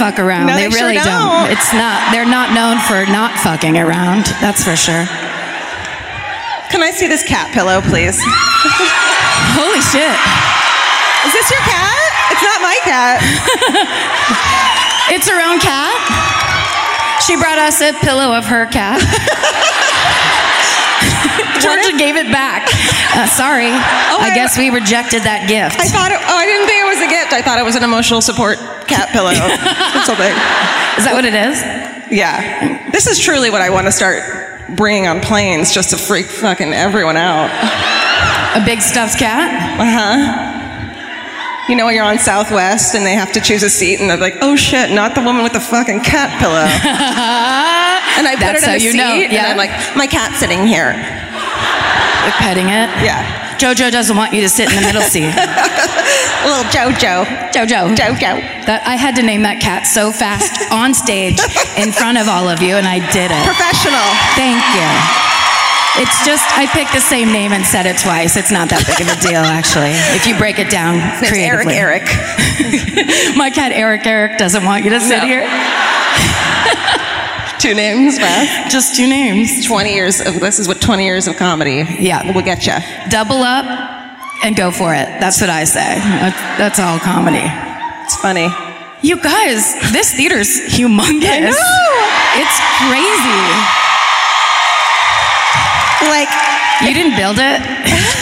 Fuck around. No, they, they sure really don't. It's not. They're not known for not fucking around. That's for sure. Can I see this cat pillow, please? Holy shit. Is this your cat? It's not my cat. It's her own cat. She brought us a pillow of her cat. Georgia gave it back. Uh, sorry. I I- guess we rejected that gift. I thought it, oh, I didn't think a gift. I thought it was an emotional support cat pillow or something. Is that what it is? Yeah. This is truly what I want to start bringing on planes just to freak fucking everyone out. A big stuffed cat? Uh huh. You know when you're on Southwest and they have to choose a seat and they're like, oh shit, not the woman with the fucking cat pillow. and I put That's it in you seat know, and. I'm like, my cat's sitting here. Like petting it? Yeah. Jojo doesn't want you to sit in the middle seat. Little Jojo. Jojo. Jojo. That I had to name that cat so fast on stage in front of all of you, and I did it. Professional. Thank you. It's just I picked the same name and said it twice. It's not that big of a deal, actually. If you break it down It's Eric. Eric. My cat Eric Eric doesn't want you to sit No. here. Two names, Beth. Just two names. 20 years of this is what 20 years of comedy Yeah. will get you. Double up and go for it. That's what I say. That's, all comedy. It's funny. You guys, this theater's humongous. It's crazy. Like, You didn't build it?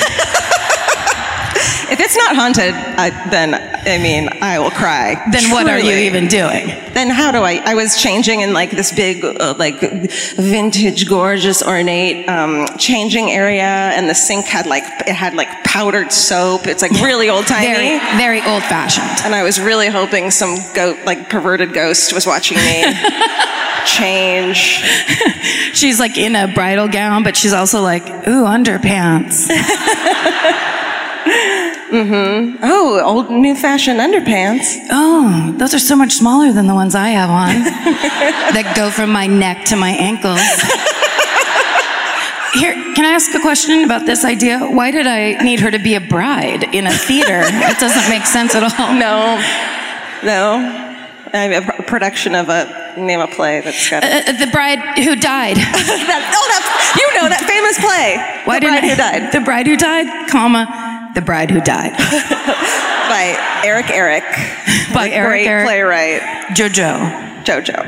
it's not haunted, I, then I mean, I will cry. Then what are you even doing? Then how do I? I was changing in like this big, uh, like vintage, gorgeous, ornate um, changing area, and the sink had like it had like powdered soap. It's like really old timey. Very, very old fashioned. And I was really hoping some goat, like perverted ghost, was watching me change. She's like in a bridal gown, but she's also like, ooh, underpants. Oh, old new fashioned underpants. Oh, those are so much smaller than the ones I have on that go from my neck to my ankles. Here, can I ask a question about this idea? Why did I need her to be a bride in a theater? It doesn't make sense at all. No, no. I a pr- production of a name a play that's got. Uh, the bride who died. that, oh, that's you know that famous play. Why the bride didn't who died The bride who died, comma, the bride who died. by Eric Eric, By Eric great Eric. playwright Jojo. JoJo.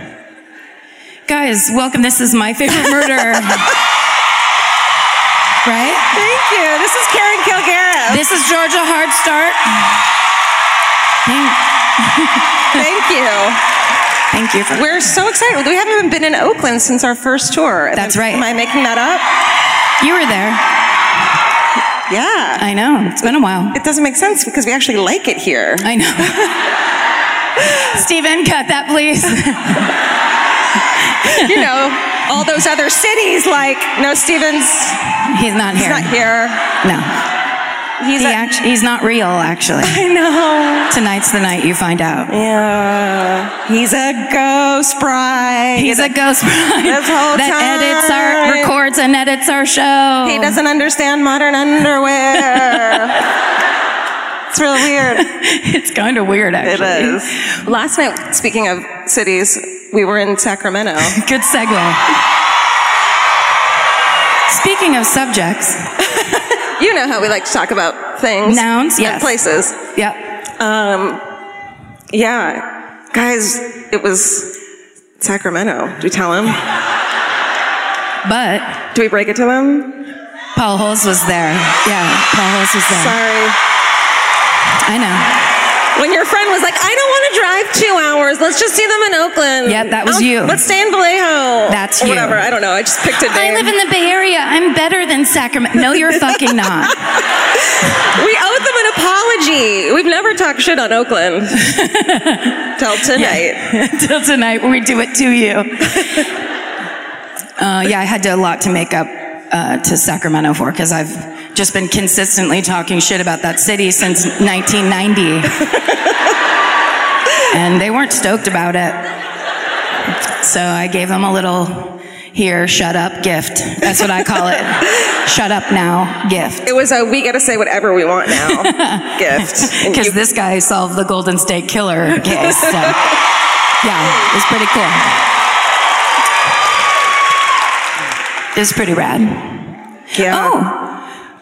Guys, welcome. This is my favorite murder. right? Thank you. This is Karen Kilgariff. This is Georgia Hardstark. Thank, you. thank you for. We're so excited. We haven't even been in Oakland since our first tour. That's right. Am I making that up? You were there. Yeah. I know. It's been a while. It doesn't make sense because we actually like it here. I know. Steven, cut that, please. you know, all those other cities like, no, Stevens, He's not he's here. He's not here. No. He's He a- act- he's not real, actually. I know. Tonight's the night you find out. Yeah. He's a ghost bride. He's a ghost bride This whole that edits our, records and edits our show. He doesn't understand modern underwear. it's real weird. It's kind of weird, actually. is. Last night, speaking of cities, we were in Sacramento. Good segue. Speaking of subjects, You know how we like to talk about things. Nouns, yes. places. yep. Um, yeah. Guys, it was Sacramento. Do we tell him? But Do we break it to them? Paul Holes was there. Yeah, Paul Holes was there. Sorry. I know. When your friend was like, I don't to drive two hours. Let's just see them in Oakland. Yep, that was I'll- you. Let's stay in Vallejo. That's you. Whatever. I don't know. I just picked a I name. live in the Bay Area. I'm better than Sacramento. No, you're fucking not. we owe them an apology. We've never talked shit on Oakland till tonight. Till tonight when we do it to you. Uh, yeah, I had to, a lot to make up uh, to Sacramento for because I've just been consistently talking shit about that city since 1990. And they weren't stoked about it. So I gave them a little here, shut up gift. That's what I call it. shut up now gift. It was a we get to say whatever we want now gift. Because you- this guy solved the Golden State Killer case. So, yeah, it's pretty cool. It's pretty rad. yeah. Oh,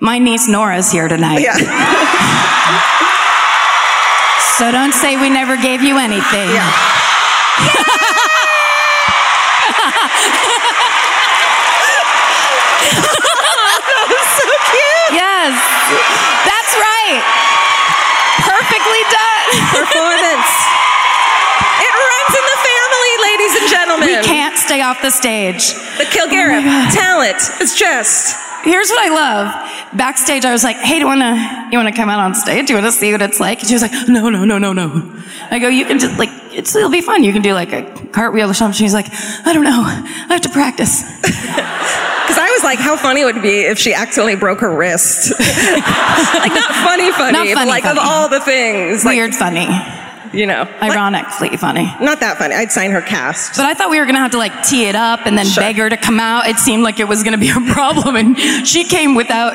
my niece Nora's here tonight. Yeah. So don't say we never gave you anything. Yeah. so cute. Yes, that's right. Perfectly done. Performance. It runs in the family, ladies and gentlemen. We can't stay off the stage. The Kilgariff oh God. talent is just. Here's what I love. Backstage, I was like, "Hey, do you wanna you wanna come out on stage? Do you wanna see what it's like?" And she was like, "No, no, no, no, no." I go, "You can just like it's, it'll be fun. You can do like a cartwheel or something." She's like, "I don't know. I have to practice." Because I was like, how funny would it be if she accidentally broke her wrist? like, not funny, funny, Not but funny, like of all the things. Like, Weird, funny, you know. ironically funny. Not that funny. I'd sign her cast. But I thought we were gonna have to like tee it up and then Sure. beg her to come out. It seemed like it was gonna be a problem, and she came without.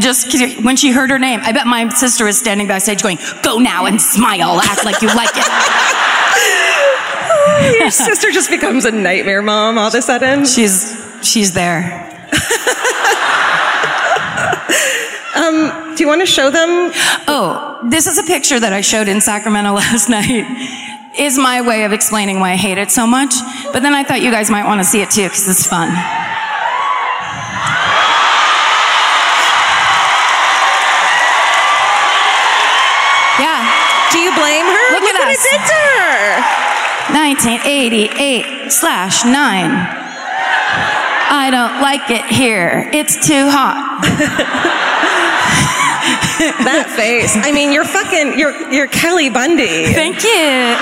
just when she heard her name, I bet my sister was standing backstage going, "Go now and smile, act like you like it." Your sister just becomes a nightmare mom all of a sudden. She's she's there. Um, do you want to show them? Oh, this is a picture that I showed in Sacramento last night. Is my way of explaining why I hate it so much. But then I thought you guys might want to see it too because it's fun. Yeah, Do you blame her? Look at what us. it did to her. 1988 slash 9. I don't like it here. It's too hot. That face. I mean, you're fucking. You're you're Kelly Bundy. Thank you.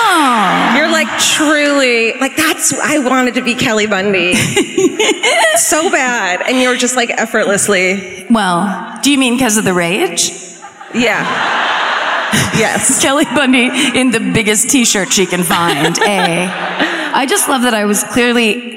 Oh, You're like truly like that's. I wanted to be Kelly Bundy so bad, and you're just like effortlessly. well, do you mean because of the rage? Yeah. Yes. Kelly Bundy in the biggest t-shirt she can find. Eh? A. I just love that I was clearly.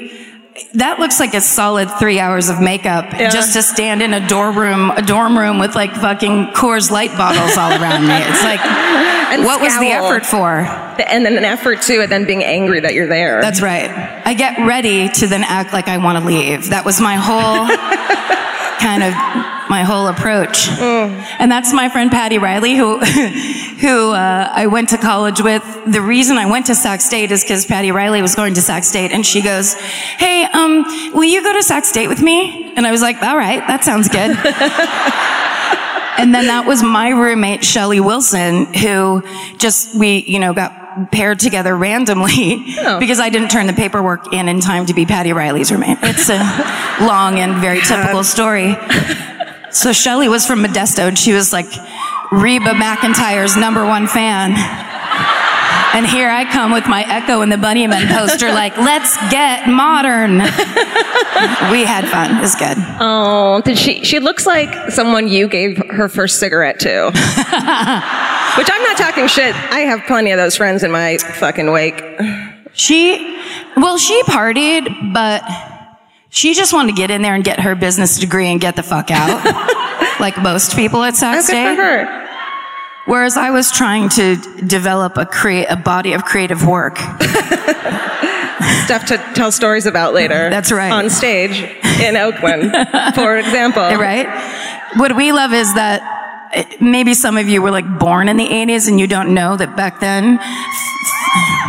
That looks like a solid three hours of makeup Yeah. just to stand in a dorm room, a dorm room with like fucking Coors Light bottles all around me. It's like, And what was the effort for? And then an effort too, and then being angry that you're there. That's right. I get ready to then act like I want to leave. That was my whole kind of my whole approach. And that's my friend Patty Riley, who who uh, I went to college with. The reason I went to Sac State is because Patty Riley was going to Sac State, and she goes, "Hey, um, will you go to Sac State with me?" And I was like, "All right, that sounds good." And then that was my roommate, Shelly Wilson, who just, we, you know, got paired together randomly Oh. because I didn't turn the paperwork in in time to be Patty Riley's roommate. It's a long and very typical story. So Shelly was from Modesto and she was like Reba McEntire's number one fan. And here I come with my Echo and the Bunnymen poster, like, let's get modern. we had fun. It was good. Oh, did she? She looks like someone you gave her first cigarette to. Which I'm not talking shit. I have plenty of those friends in my fucking wake. She, well, she partied, but she just wanted to get in there and get her business degree and get the fuck out, like most people at Sac Oh, good for her. Whereas I was trying to develop a create a body of creative work. Stuff to tell stories about later. That's right. On stage in Oakland, for example. Right? What we love is that eh, maybe some of you were like born in the 80s and you don't know that back then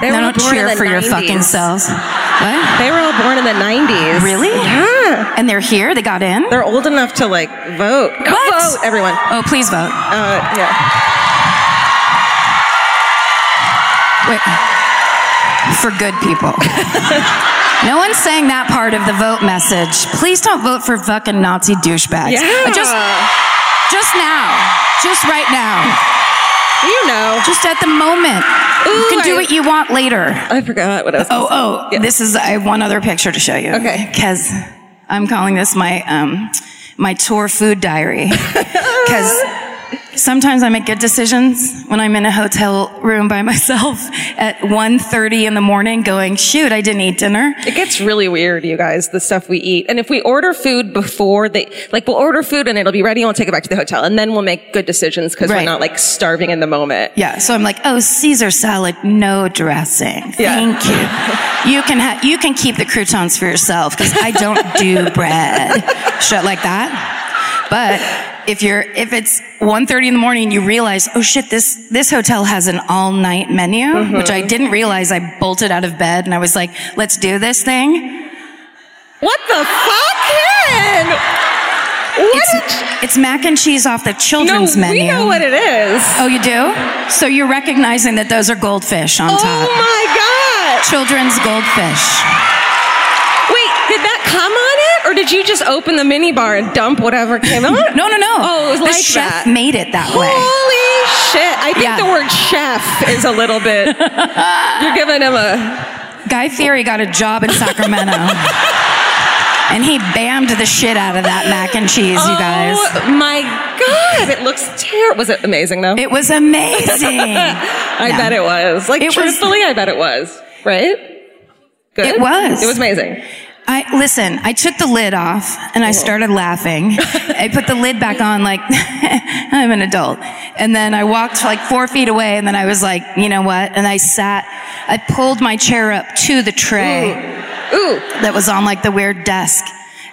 They all don't born in cheer the for your 90s. fucking selves. What? They were all born in the 90s. Really? Yeah. And they're here? They got in? They're old enough to like vote. Go What? vote, everyone. Oh, please vote. Uh, yeah. Wait. For good people. no one's saying that part of the vote message. Please don't vote for fucking Nazi douchebags. Yeah. Just, just now. Just right now. You know. Just at the moment. You can do I- what you want later. I forgot what else. Oh, oh, this is, I have one other picture to show you. Okay. Because I'm calling this my, um, my tour food diary. Because sometimes I make good decisions when I'm in a hotel room by myself at 1.30 in the morning going, shoot, I didn't eat dinner. It gets really weird, you guys, the stuff we eat. And if we order food before they, like we'll order food and it'll be ready and we'll take it back to the hotel and then we'll make good decisions because we're not like starving in the moment. Yeah, so I'm like, oh, Caesar salad, no dressing. Yeah. Thank you. You can ha- you can keep the croutons for yourself because I don't do bread, shit like that. But if you're if it's 1.30 in the morning you realize, oh shit, this this hotel has an all night menu, Mm-hmm. which I didn't realize. I bolted out of bed and I was like, let's do this thing. What the fuck, Karen? What? It's, it's mac and cheese off the no, children's menu. we know what it is. Oh, you do? So you're recognizing that those are goldfish on Oh top. Oh my god! Children's goldfish. Wait, did that come on it, or did you just open the mini bar and dump whatever came on? No, no, no. Oh, it was the like chef that. made it that way. Holy shit! I think Yeah. the word chef is a little bit. You're giving him a. Guy Fieri got a job in Sacramento. and he bammed the shit out of that mac and cheese, you guys. Oh my god! It looks terrible. Was it amazing though? It was amazing. I No. bet it was. Like It was- truthfully, I bet it was. Right? Good. It was. It was amazing. I listen, I took the lid off and I started laughing. I put the lid back on like I'm an adult. And then I walked like four feet away and then I was like, you know what? And I sat, I pulled my chair up to the tray. Ooh. that was on like the weird desk.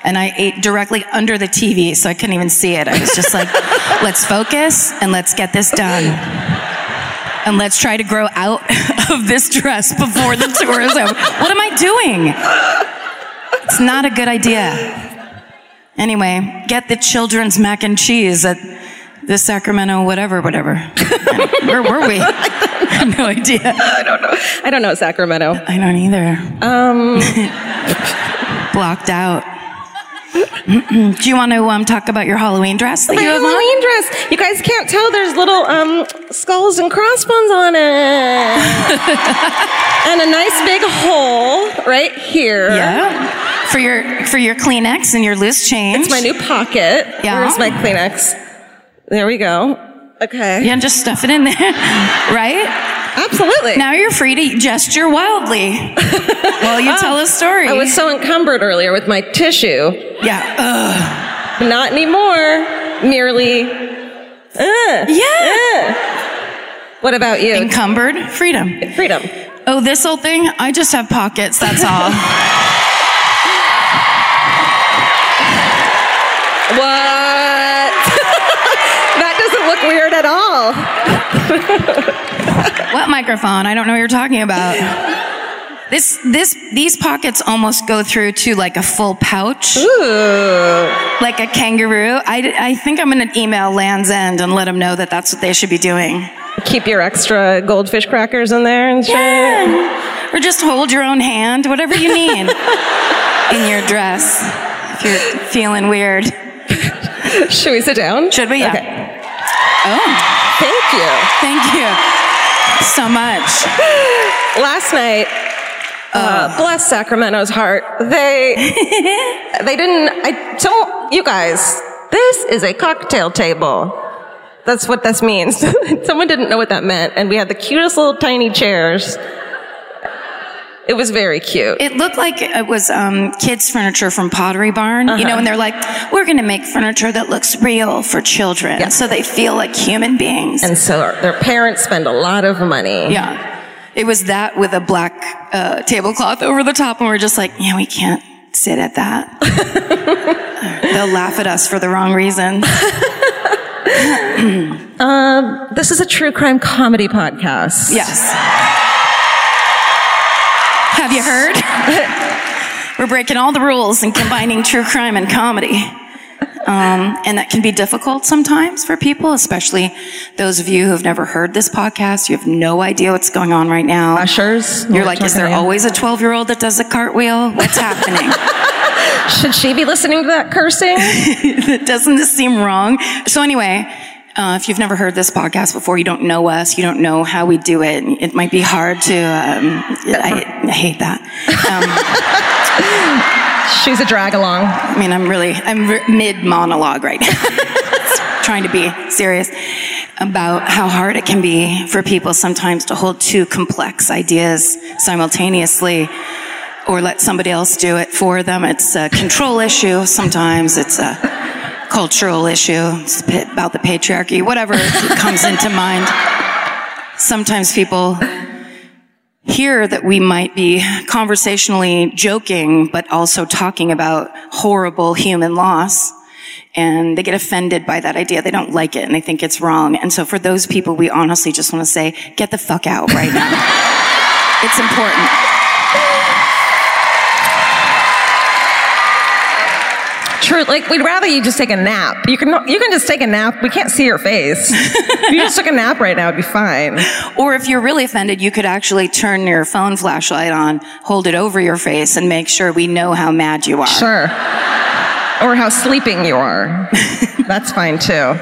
And I ate directly under the TV, so I couldn't even see it. I was just like, let's focus and let's get this done. And let's try to grow out of this dress before the tour is over. What am I doing? It's not a good idea. Anyway, get the children's mac and cheese at the Sacramento whatever, whatever. Where were we? I have no idea. I don't know I don't know Sacramento. I don't either. Um, blocked out. Do you want to um, talk about your Halloween dress that my you have on? Halloween dress. You guys can't tell. There's little um skulls and crossbones on it, and a nice big hole right here. Yeah. For your for your Kleenex and your loose change. It's my new pocket. Yeah. Where's my Kleenex? There we go. Okay. Yeah, just stuff it in there, right? Absolutely. Now you're free to gesture wildly while you tell a story. I was so encumbered earlier with my tissue. yeah. Ugh. Not anymore. Merely. Uh, Yeah. what about you? Encumbered freedom. Freedom. Oh, this old thing? I just have pockets. That's all. What? that doesn't look weird at all. what microphone? I don't know what you're talking about. This, this, these pockets almost go through to like a full pouch. Ooh. like a kangaroo. I, I think I'm going to email Land's End and let them know that that's what they should be doing. Keep your extra goldfish crackers in there and shit. Or just hold your own hand, whatever you need in your dress if you're feeling weird. Should we sit down? Should we? Yeah. Okay. Oh, Thank you. thank you so much. Last night, uh, bless Sacramento's heart. They they didn't. I don't. You guys, this is a cocktail table. That's what this means. Someone didn't know what that meant, and we had the cutest little tiny chairs. It was very cute. It looked like it was um, kids' furniture from Pottery Barn, you know, and they're like, we're going to make furniture that looks real for children Yeah. so they feel like human beings. And so their parents spend a lot of money. Yeah. It was that with a black uh, tablecloth over the top, and we're just like, yeah, we can't sit at that. They'll laugh at us for the wrong reasons. This is a true crime comedy podcast. Yes. Have you heard? we're breaking all the rules and combining true crime and comedy. Um, and that can be difficult sometimes for people, especially those of you who have never heard this podcast. You have no idea what's going on right now. Ushers. You're like, is there always a 12 year old that does a cartwheel? What's happening? Should she be listening to that cursing? Doesn't this seem wrong? So anyway, uh, if you've never heard this podcast before, you don't know us, you don't know how we do it. It might be hard to. Um, I, I hate that. Um, She's a drag along. I mean, I'm really, I'm re- mid monologue right now. trying to be serious about how hard it can be for people sometimes to hold two complex ideas simultaneously or let somebody else do it for them. It's a control issue. Sometimes it's a cultural issue. It's about the patriarchy, whatever comes into mind. Sometimes people hear that we might be conversationally joking, but also talking about horrible human loss. And they get offended by that idea. They don't like it and they think it's wrong. And so for those people, we honestly just want to say, get the fuck out right now. it's important. True. Like we'd rather you just take a nap. You can you can just take a nap. We can't see your face. if you just took a nap right now, it'd be fine. Or if you're really offended, you could actually turn your phone flashlight on, hold it over your face, and make sure we know how mad you are. Sure. Or how sleeping you are. That's fine too.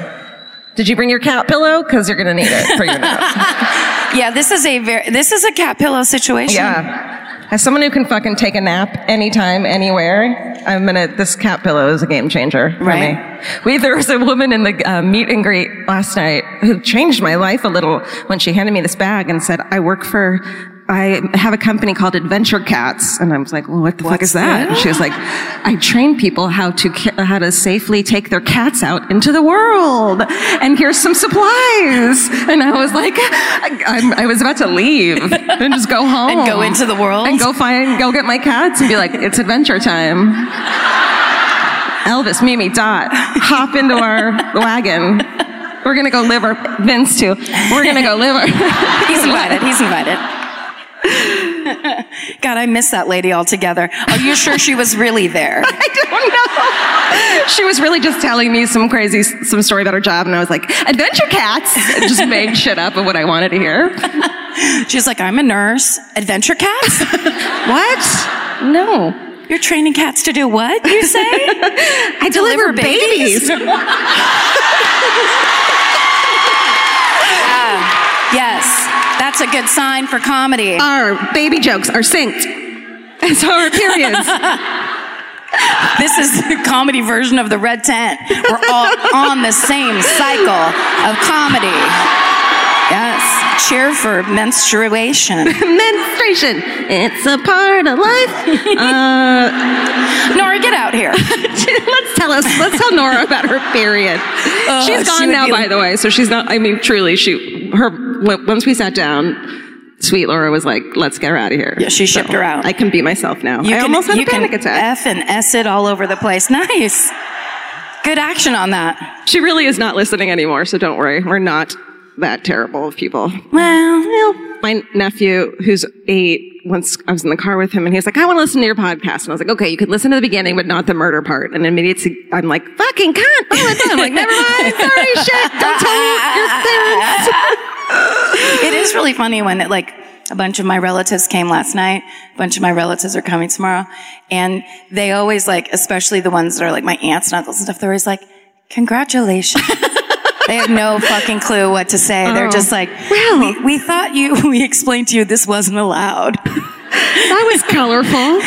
Did you bring your cat pillow? Because you're gonna need it for your nap. Yeah, this is a very this is a cat pillow situation. Yeah. As someone who can fucking take a nap anytime, anywhere, I'm gonna. This cat pillow is a game changer for Right. me. We there was a woman in the uh, meet and greet last night who changed my life a little when she handed me this bag and said, "I work for." I have a company called Adventure Cats, and I was like, "Well, what the fuck is that?" that? And she was like, "I train people how to how to safely take their cats out into the world, and here's some supplies." And I was like, I, I'm, I was about to leave and just go home And go into the world? and go find, go get my cats and be like, "It's adventure time." Elvis, Mimi, Dot, hop into our wagon. We're gonna go live our Vince too. We're gonna go live our. He's invited. He's invited. God, I miss that lady altogether. Are you sure she was really there? I don't know. She was really just telling me some crazy, some story about her job, and I was like, "Adventure cats," and just made shit up of what I wanted to hear. She's like, I'm a nurse. Adventure cats? What? No, You're training cats to do what, you say? I deliver, Deliver babies? babies. yes, that's a good sign for comedy. our baby jokes are synced, and so are periods. This is the comedy version of the red tent. We're all on the same cycle of comedy. Cheer for menstruation. Menstruation, it's a part of life. Uh, Nora, get out here. let's tell us. Let's tell Nora about her period. Oh, she's she gone would now, by like- the way. So she's not. I mean, truly, she her once we sat down. Sweet Laura was like, "Let's get her out of here." Yeah, she shipped her out. I can beat myself now. You I can, almost had a panic attack. F and S it all over the place. Nice. Good action on that. She really is not listening anymore, so don't worry. We're not that terrible of people. Well, my nephew, who's eight, once I was in the car with him, and he was like, "I want to listen to your podcast." And I was like, "Okay, you can listen to the beginning, but not the murder part." And immediately, I'm like, "Fucking cunt!" Oh, time. I'm like, "Never mind. Sorry, shit. Don't tell your parents." it is really funny when it like a bunch of my relatives came last night. A bunch of my relatives are coming tomorrow. And they always like, especially the ones that are like my aunts and uncles and stuff, they're always like, congratulations. they have no fucking clue what to say. They're just oh, like, well. we, we thought you, we explained to you this wasn't allowed. That was colorful.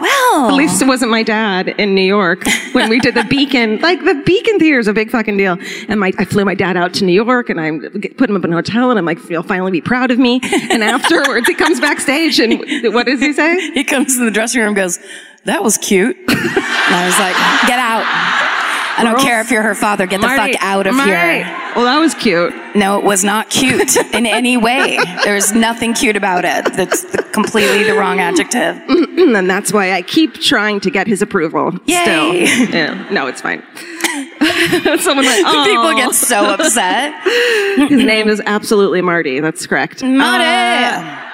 Well, At least it wasn't my dad in New York when we did the Beacon. Like the Beacon Theater is a big fucking deal. And my, I flew my dad out to New York and I put him up in a hotel and I'm like, he'll finally be proud of me. And afterwards he comes backstage and what does he say? he comes in the dressing room and goes, that was cute. and I was like, get out. I don't care if you're her father. Get the Marty, fuck out of Marty. here. Well, that was cute. No, it was not cute in any way. There's nothing cute about it. That's the, completely the wrong adjective. And that's why I keep trying to get his approval. Yay. Still. Yeah. No, it's fine. Someone like, oh, People get so upset. his name is absolutely Marty. That's correct. Marty. If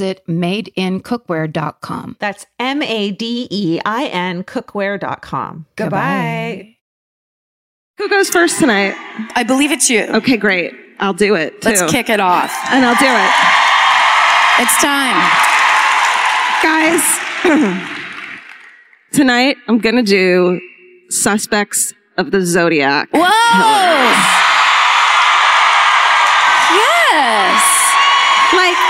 visit madeincookware.com. That's M A D E I N cookware.com. Goodbye. Who goes first tonight? I believe it's you. Okay, great. I'll do it. Too. Let's kick it off. And I'll do it. It's time. Guys, tonight I'm going to do Suspects of the Zodiac. Whoa! Yes. Like, we all know,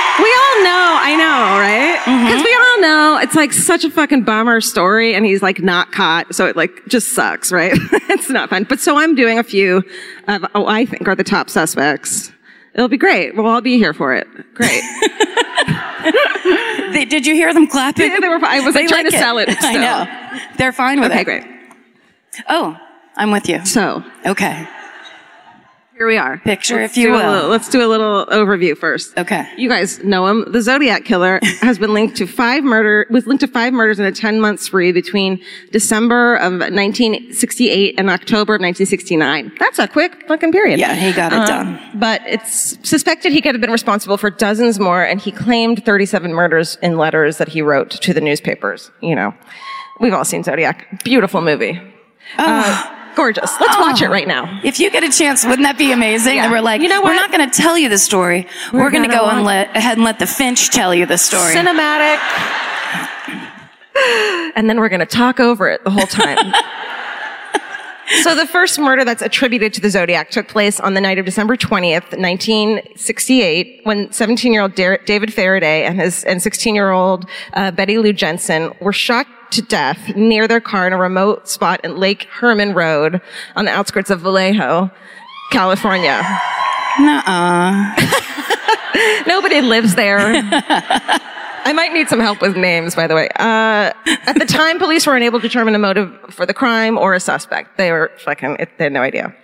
I know, right? Mm-hmm. Because we all know it's like such a fucking bummer story and he's like not caught. So it like just sucks, right? it's not fun. But so I'm doing a few of, oh, I think are the top suspects. It'll be great. We'll all be here for it. Great. They, did you hear them clapping? Yeah, they were, I was like trying like to sell it. I know. They're fine with Okay, it. great. Oh, I'm with you. So Okay. Here we are. Picture, Let's if you will. little- let's do a little overview first. Okay. You guys know him. The Zodiac Killer has been linked to five murder, was linked to five murders in a 10 month spree between December of 1968 and October of 1969. That's a quick fucking period. Yeah, he got it Um, done. But it's suspected he could have been responsible for dozens more, and he claimed 37 murders in letters that he wrote to the newspapers. You know, we've all seen Zodiac. Beautiful movie. Uh, gorgeous. Let's watch it right now. If you get a chance, wouldn't that be amazing? Yeah. And we're like, You know we're not going to tell you the story. We're, going to gonna go and let ahead and let the Finch tell you the story. cinematic. and then we're going to talk over it the whole time. so the first murder that's attributed to the Zodiac took place on the night of December 20th, 1968, when 17-year-old Dar- David Faraday and his and 16-year-old uh, Betty Lou Jensen were shot to death near their car in a remote spot in Lake Herman Road on the outskirts of Vallejo, California. Nuh-uh. Nobody lives there. I might need some help with names, by the way. Uh, at the time, police were unable to determine a motive for the crime or a suspect. They were fucking, it, they had no idea.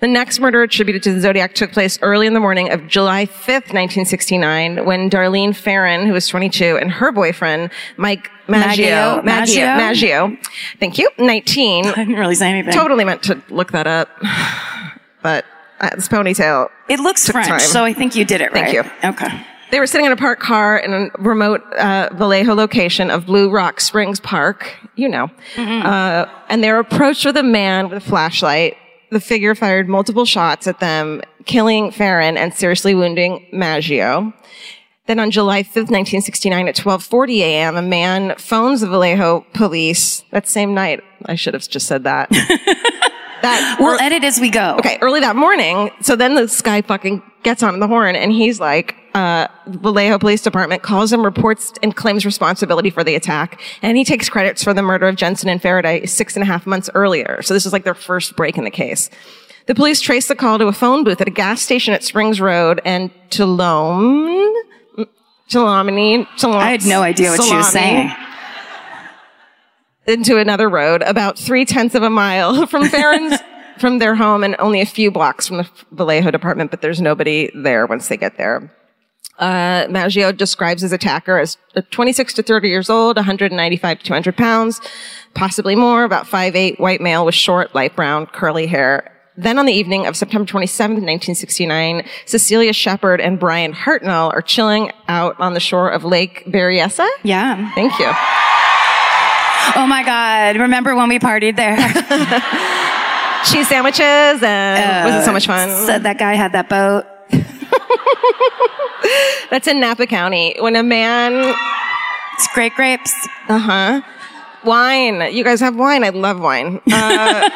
The next murder attributed to the Zodiac took place early in the morning of July 5th, 1969, when Darlene Ferrin, who was 22, and her boyfriend, Mike Maggio, Maggio? Maggio, Maggio? Thank you, 19, I didn't really say anything. totally meant to look that up, but uh, this ponytail It looks French, time. so I think you did it right. Thank you. Okay. They were sitting in a parked car in a remote uh, Vallejo location of Blue Rock Springs Park, you know. Uh, and they were approached with a man with a flashlight. The figure fired multiple shots at them, killing Ferrin and seriously wounding Maggio. Then on July 5th, 1969 at 12:40 a.m., a man phones the Vallejo police that same night. I should have just said that. that We'll edit as we go. Okay, early that morning. So then this guy fucking gets on the horn and he's like, uh, Vallejo Police Department calls him, reports and claims responsibility for the attack. And he takes credits for the murder of Jensen and Faraday six and a half months earlier. So this is like their first break in the case. The police trace the call to a phone booth at a gas station at Springs Road and Tulum, Tulomini, Tulum, I had no idea what she was saying. into another road about three tenths of a mile from Ferrin's, from their home and only a few blocks from the Vallejo department, but there's nobody there once they get there. Uh, Maggio describes his attacker as 26 to 30 years old, 195 to 200 pounds, possibly more, about 5'8", white male with short, light brown, curly hair. Then on the evening of September 27, 1969, Cecilia Shepard and Bryan Hartnell are chilling out on the shore of Lake Berryessa. Yeah. Thank you. Oh my God. Remember when we partied there? cheese sandwiches and was it so much fun? Said that guy had that boat. That's in Napa County. When a man, It's great grapes. uh huh, wine. You guys have wine. I love wine. Uh,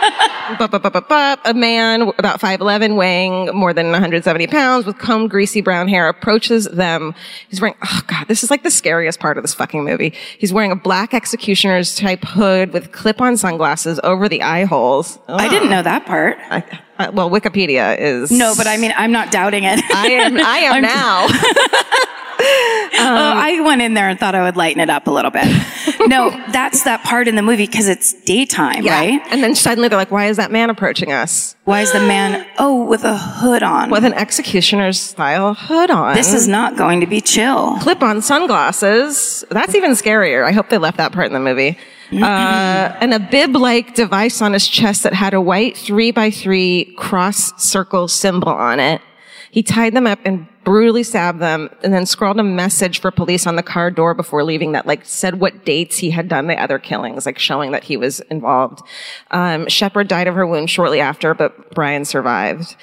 bu- bu- bu- bu- bu- a man about 5'11", weighing more than 170 pounds, with combed, greasy brown hair, approaches them. He's wearing. Oh God, this is like the scariest part of this fucking movie. He's wearing a black executioner's type hood with clip-on sunglasses over the eye holes. I didn't know that part. I, I, well, Wikipedia is No, but I mean, I'm not doubting it. I am. I am now. oh, um, I went in there and thought I would lighten it up a little bit. no, that's that part in the movie because it's daytime, right? And then suddenly they're like, why is that man approaching us? Why is the man, oh, with a hood on? With an executioner's style hood on. this is not going to be chill. clip on sunglasses. That's even scarier. I hope they left that part in the movie. Uh, and a bib like device on his chest that had a white three by three cross circle symbol on it. He tied them up and brutally stabbed them and then scrawled a message for police on the car door before leaving that like said what dates he had done the other killings, like showing that he was involved. Um, Shepard died of her wound shortly after, but Bryan survived.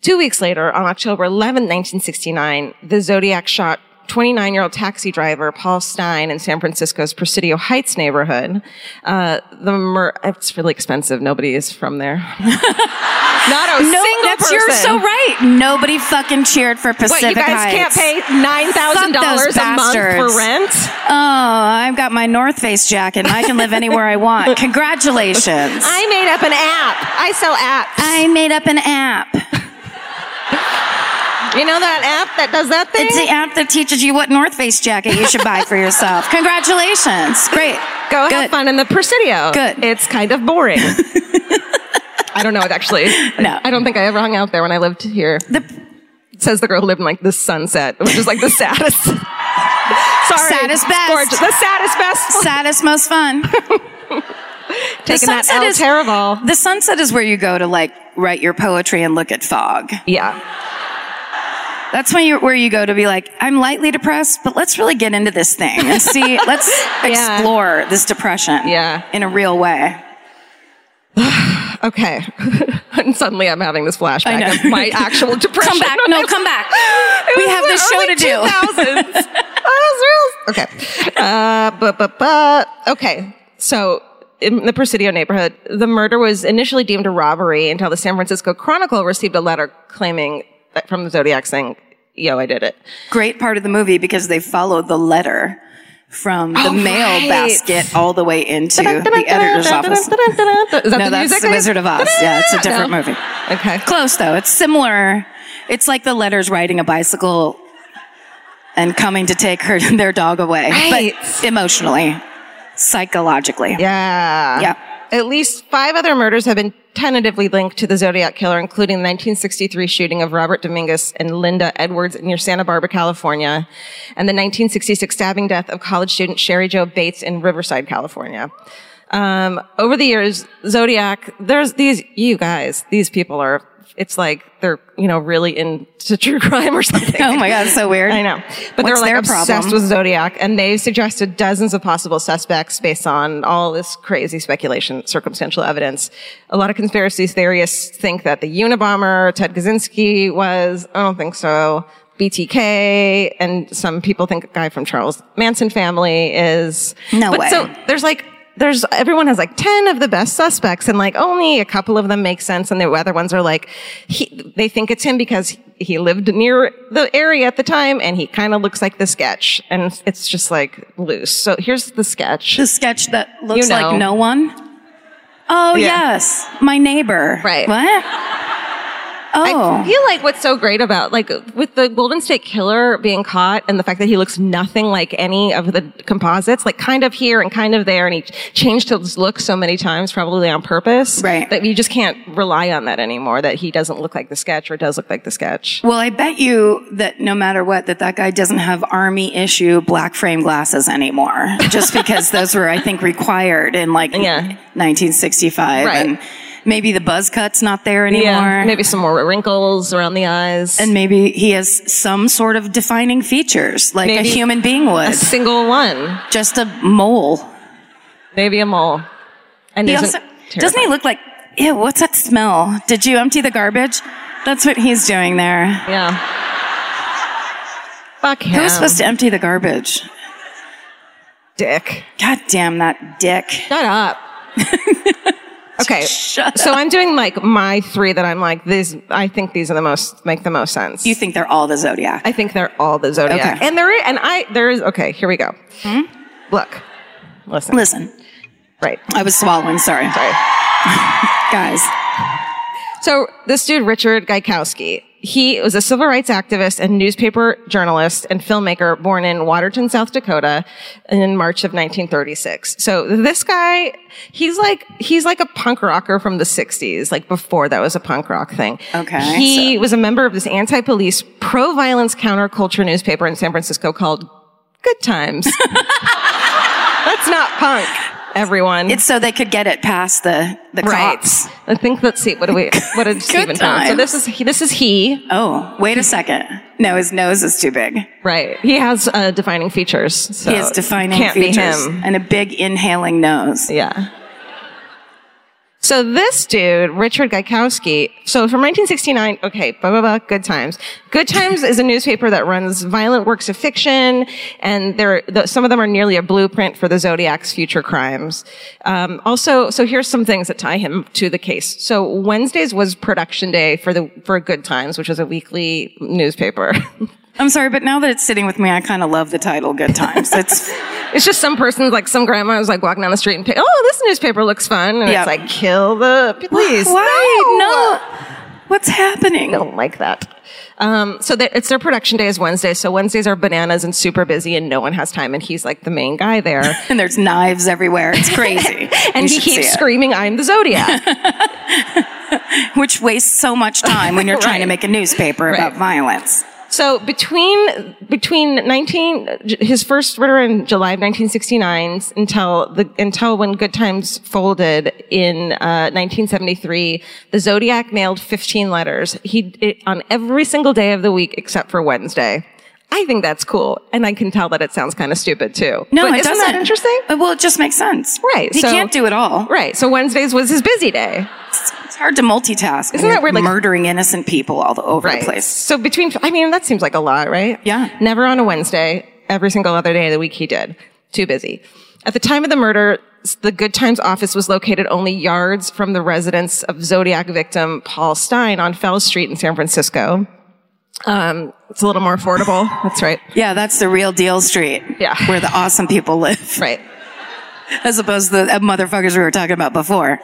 Two weeks later, on October 11, 1969, the Zodiac shot 29 year old taxi driver Paul Stine in San Francisco's Presidio Heights neighborhood. Uh, the mur- it's really expensive. Nobody is from there. Not a No, single that's person. you're so right. Nobody fucking cheered for What, Pacific you guys Heights. can't pay nine thousand dollars a month bastards. for rent? Oh, I've got my North Face jacket and I can live anywhere I want. Congratulations. I made up an app. I sell apps. I made up an app. You know that app that does that thing? It's the app that teaches you what North Face jacket you should buy for yourself. Congratulations. Great. Go Good. have fun in the Presidio. Good. It's kind of boring. I don't know it actually. No. I don't think I ever hung out there when I lived here. The says the girl who lived in like the sunset, which is like the saddest. Sorry, Saddest best. gorgeous- The saddest best. saddest, most fun. Taking that is- terrible. The sunset is where you go to like write your poetry and look at fog. Yeah. That's when you where you go to be like, I'm lightly depressed, but let's really get into this thing and see. let's Yeah. explore this depression. Yeah. in a real way. Okay. and suddenly I'm having this flashback of my actual depression. Come back. No, come back. We have this show to do. 2000s. I was real. Okay. Uh, but, but, but, okay. So, in the Presidio neighborhood, the murder was initially deemed a robbery until the San Francisco Chronicle received a letter claiming from the Zodiac saying, yo, I did it. Great part of the movie because they followed the letter from the Oh, mail right. basket all the way into the editor's office. That No, the that's? The Wizard of Oz. Yeah, it's a different No. movie. Okay. Close though. It's similar. It's like the letters riding a bicycle and coming to take her their dog away, Right. but emotionally, psychologically. Yeah. Yeah. At least five other murders have been tentatively linked to the Zodiac Killer, including the 1963 shooting of Robert Domingos and Linda Edwards near Santa Barbara, California, and the 1966 stabbing death of college student Cheri Jo Bates in Riverside, California. Um, over the years, Zodiac, there's these, you guys, these people are it's like they're, you know, really into true crime or something. Oh my God, so weird. I know. But What's they're like obsessed problem? with Zodiac and they suggested dozens of possible suspects based on all this crazy speculation, circumstantial evidence. A lot of conspiracy theorists think that the Unabomber, Ted Kaczynski was, I don't think so. BTK and some people think a guy from Charles Manson family is. No but way. So there's like, there's, everyone has like 10 of the best suspects and like only a couple of them make sense and the other ones are like, he, they think it's him because he lived near the area at the time and he kind of looks like the sketch and it's just like loose. So here's the sketch. The sketch that looks You know. like no one. Oh Yeah. yes, my neighbor. Right. What? Oh, I feel like what's so great about like with the Golden State Killer being caught and the fact that he looks nothing like any of the composites, like kind of here and kind of there, and he changed his look so many times, probably on purpose, Right. That you just can't rely on that anymore. That he doesn't look like the sketch or does look like the sketch. well, I bet you that no matter what, that that guy doesn't have army issue black frame glasses anymore, just because those were, I think, required in like Yeah. 1965, Right. and maybe the buzz cut's not there anymore. Yeah, maybe some more wrinkles around the eyes, and maybe he has some sort of defining features, like Maybe a human being would. a single one, just a mole. maybe a mole, and He also, doesn't he look like, ew, what's that smell? Did you empty the garbage? That's what he's doing there. Yeah. Fuck him. Who was supposed to empty the garbage? dick? God damn that dick. Shut up. okay. Shut so I'm doing like my three that I'm like, these, I think these are the most, make the most sense. You think they're all the Zodiac? I think they're all the Zodiac. Okay. Hmm? And there is, and I, there is, okay, here we go. Look. Listen. Listen, Right. I was swallowing, sorry. Sorry. Guys, So this dude, Richard Gaikowski, he was a civil rights activist and newspaper journalist and filmmaker born in Watertown, South Dakota in March of 1936. So this guy, he's like, he's like a punk rocker from the 60s, like before that was a punk rock thing. Okay, He was a member of this anti-police, pro-violence counterculture newspaper in San Francisco called Good Times. That's not punk, everyone. it's so they could get it past the, the Right. cops. I think let's see. What do we? What did Stephen found? So this is he, this is he. Oh, wait a second. No, his nose is too big. Right. He has uh, defining features. So he has defining can't features Be him. and a big inhaling nose. Yeah. So this dude, Richard Gaikowski, so from 1969, okay, blah, blah, blah, Good Times. Good Times is a newspaper that runs violent works of fiction, and the, some of them are nearly a blueprint for the Zodiac's future crimes. Um, also, so here's some things that tie him to the case. So Wednesdays was production day for the, for Good Times, which is a weekly newspaper. I'm sorry, but now that it's sitting with me, I kind of love the title Good Times. It's, It's just some person, like some grandma was like walking down the street and pick, oh, this newspaper looks fun. And Yeah. it's like, kill the police. why? No. What's happening? I don't like that. Um, so that it's their production day is Wednesday. So Wednesdays are bananas and super busy and no one has time. And he's like the main guy there. And there's knives everywhere. It's crazy. and You he keeps screaming, I'm the Zodiac. Which wastes so much time when you're trying to make a newspaper about violence. So between between 19 his first murder in July of 1969 until the until when Good Times folded in uh, 1973, the Zodiac mailed 15 letters. He it, on every single day of the week except for Wednesday. I think that's cool, and I can tell that it sounds kind of stupid too. No, but it isn't doesn't. that interesting? Well, it just makes sense. Right, He so- can't do it all. Right. So Wednesdays was his busy day. Hard to multitask. Isn't that weird, like- murdering innocent people all the, over the place. So between, I mean, that seems like a lot, right? Yeah. Never on a Wednesday. Every single other day of the week he did. Too busy. At the time of the murder, the Good Times office was located only yards from the residence of Zodiac victim Paul Stine on Fell Street in San Francisco. Um, it's a little more affordable. That's right. Yeah, that's the real deal street. Yeah. Where the awesome people live. Right. As opposed to the uh, motherfuckers we were talking about before.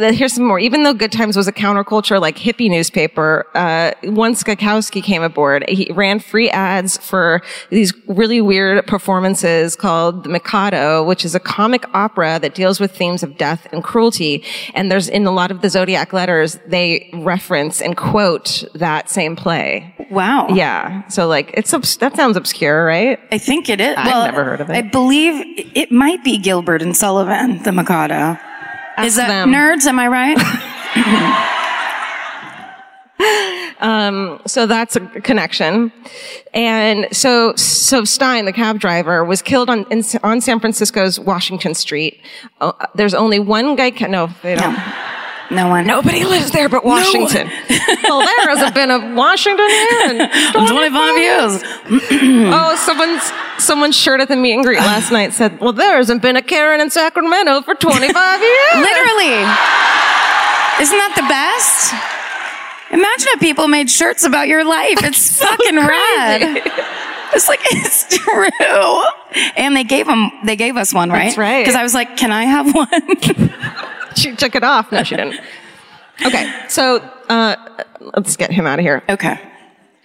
Here's some more. Even though Good Times was a counterculture, like hippie newspaper, uh, once Gaikowski came aboard, he ran free ads for these really weird performances called The Mikado, which is a comic opera that deals with themes of death and cruelty. And there's in a lot of the Zodiac letters, they reference and quote that same play. Wow. Yeah. So like, it's, that sounds obscure, right? I think it is. I've well, never heard of it. I believe it might be Gilbert and Sullivan, the Mikado. Is that them. nerds? Am I right? Um, so that's a connection. And so, so Stine, the cab driver, was killed on, in, on San Francisco's Washington Street. Uh, there's only one guy, ca- no, they don't. No one. Nobody lives there but Washington. well, there hasn't been a Washington here in 25 years. Oh, someone's someone's shirt at the meet and greet last night said, "Well, there hasn't been a Karen in Sacramento for 25 years." Literally. Isn't that the best? Imagine if people made shirts about your life. It's fucking rad. It's like it's true. And they gave them. They gave us one, right? That's right. Because I was like, "Can I have one?" She took it off. No, she didn't. Okay, so uh, let's get him out of here. okay.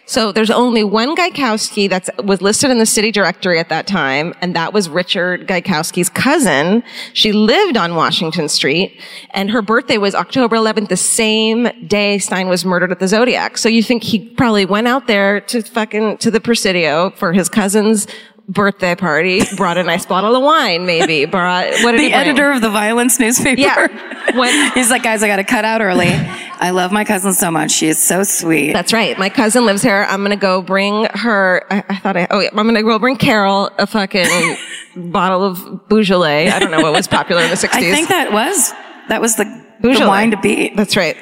So there's only one Gaikowski that was listed in the city directory at that time, and that was Richard Gaikowski's cousin. She lived on Washington Street, and her birthday was October 11th, the same day Stine was murdered at the Zodiac. So you think he probably went out there to fucking, to the Presidio for his cousin's birthday party, brought a nice bottle of wine, maybe, brought, what did he The editor of the violence newspaper. Yeah. When- He's like, guys, I got to cut out early. I love my cousin so much. She is so sweet. That's right. My cousin lives here. I'm gonna go bring her. I, I thought I. Oh yeah. I'm gonna go bring Carol a fucking bottle of Beaujolais. I don't know what was popular in the 60s. I think that was that was the, the wine to beat. That's right.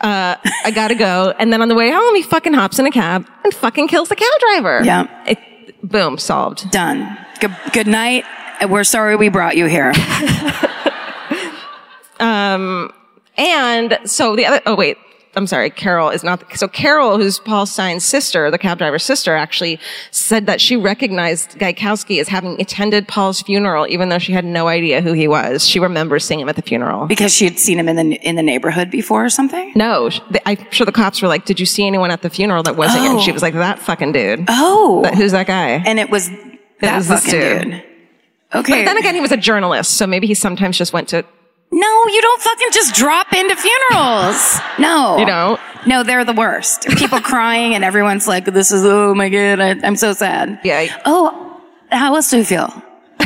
Uh, I gotta go. And then on the way home, he fucking hops in a cab and fucking kills the cab driver. Yeah. It, boom. Solved. Done. Good, good night. We're sorry we brought you here. Um, and so the other, oh wait, I'm sorry, Carol is not, so Carol, who's Paul Stine's sister, the cab driver's sister, actually said that she recognized Gaikowski as having attended Paul's funeral, even though she had no idea who he was. She remembers seeing him at the funeral. Because she had seen him in the in the neighborhood before or something. No, they- I'm sure the cops were like, did you see anyone at the funeral that wasn't you? And she was like, that fucking dude. Oh, That- who's that guy? and it was that was this fucking dude. dude. Okay. But then again, he was a journalist, so maybe he sometimes just went to, no, you don't fucking just drop into funerals. No, you know, No, they're the worst. People crying and everyone's like, "This is oh my god, I, I'm so sad." Yeah. Oh, how else do you feel?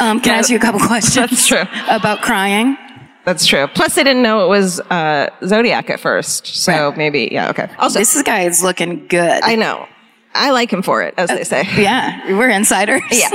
um, can I ask you a couple questions? That's true. About crying. That's true. Plus, they didn't know it was uh, Zodiac at first, so Right. maybe yeah. Okay. Also, This guy is looking good. I know. I like him for it, as they say. yeah, we're insiders. Yeah.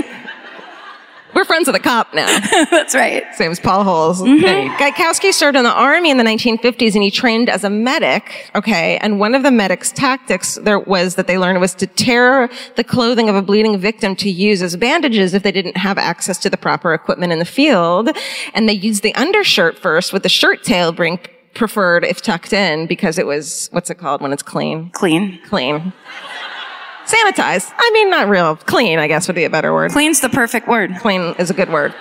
We're friends with a cop now. that's right. Same as Paul Holes. Mm-hmm. Gaikowski served in the army in the 1950s and he trained as a medic. Okay. And one of the medic's tactics there was that they learned was to tear the clothing of a bleeding victim to use as bandages if they didn't have access to the proper equipment in the field. And they used the undershirt first with the shirt tail being preferred if tucked in because it was, what's it called when it's clean? Clean. Clean. Sanitized. I mean, not real. Clean, I guess would be a better word. Clean's the perfect word. Clean is a good word.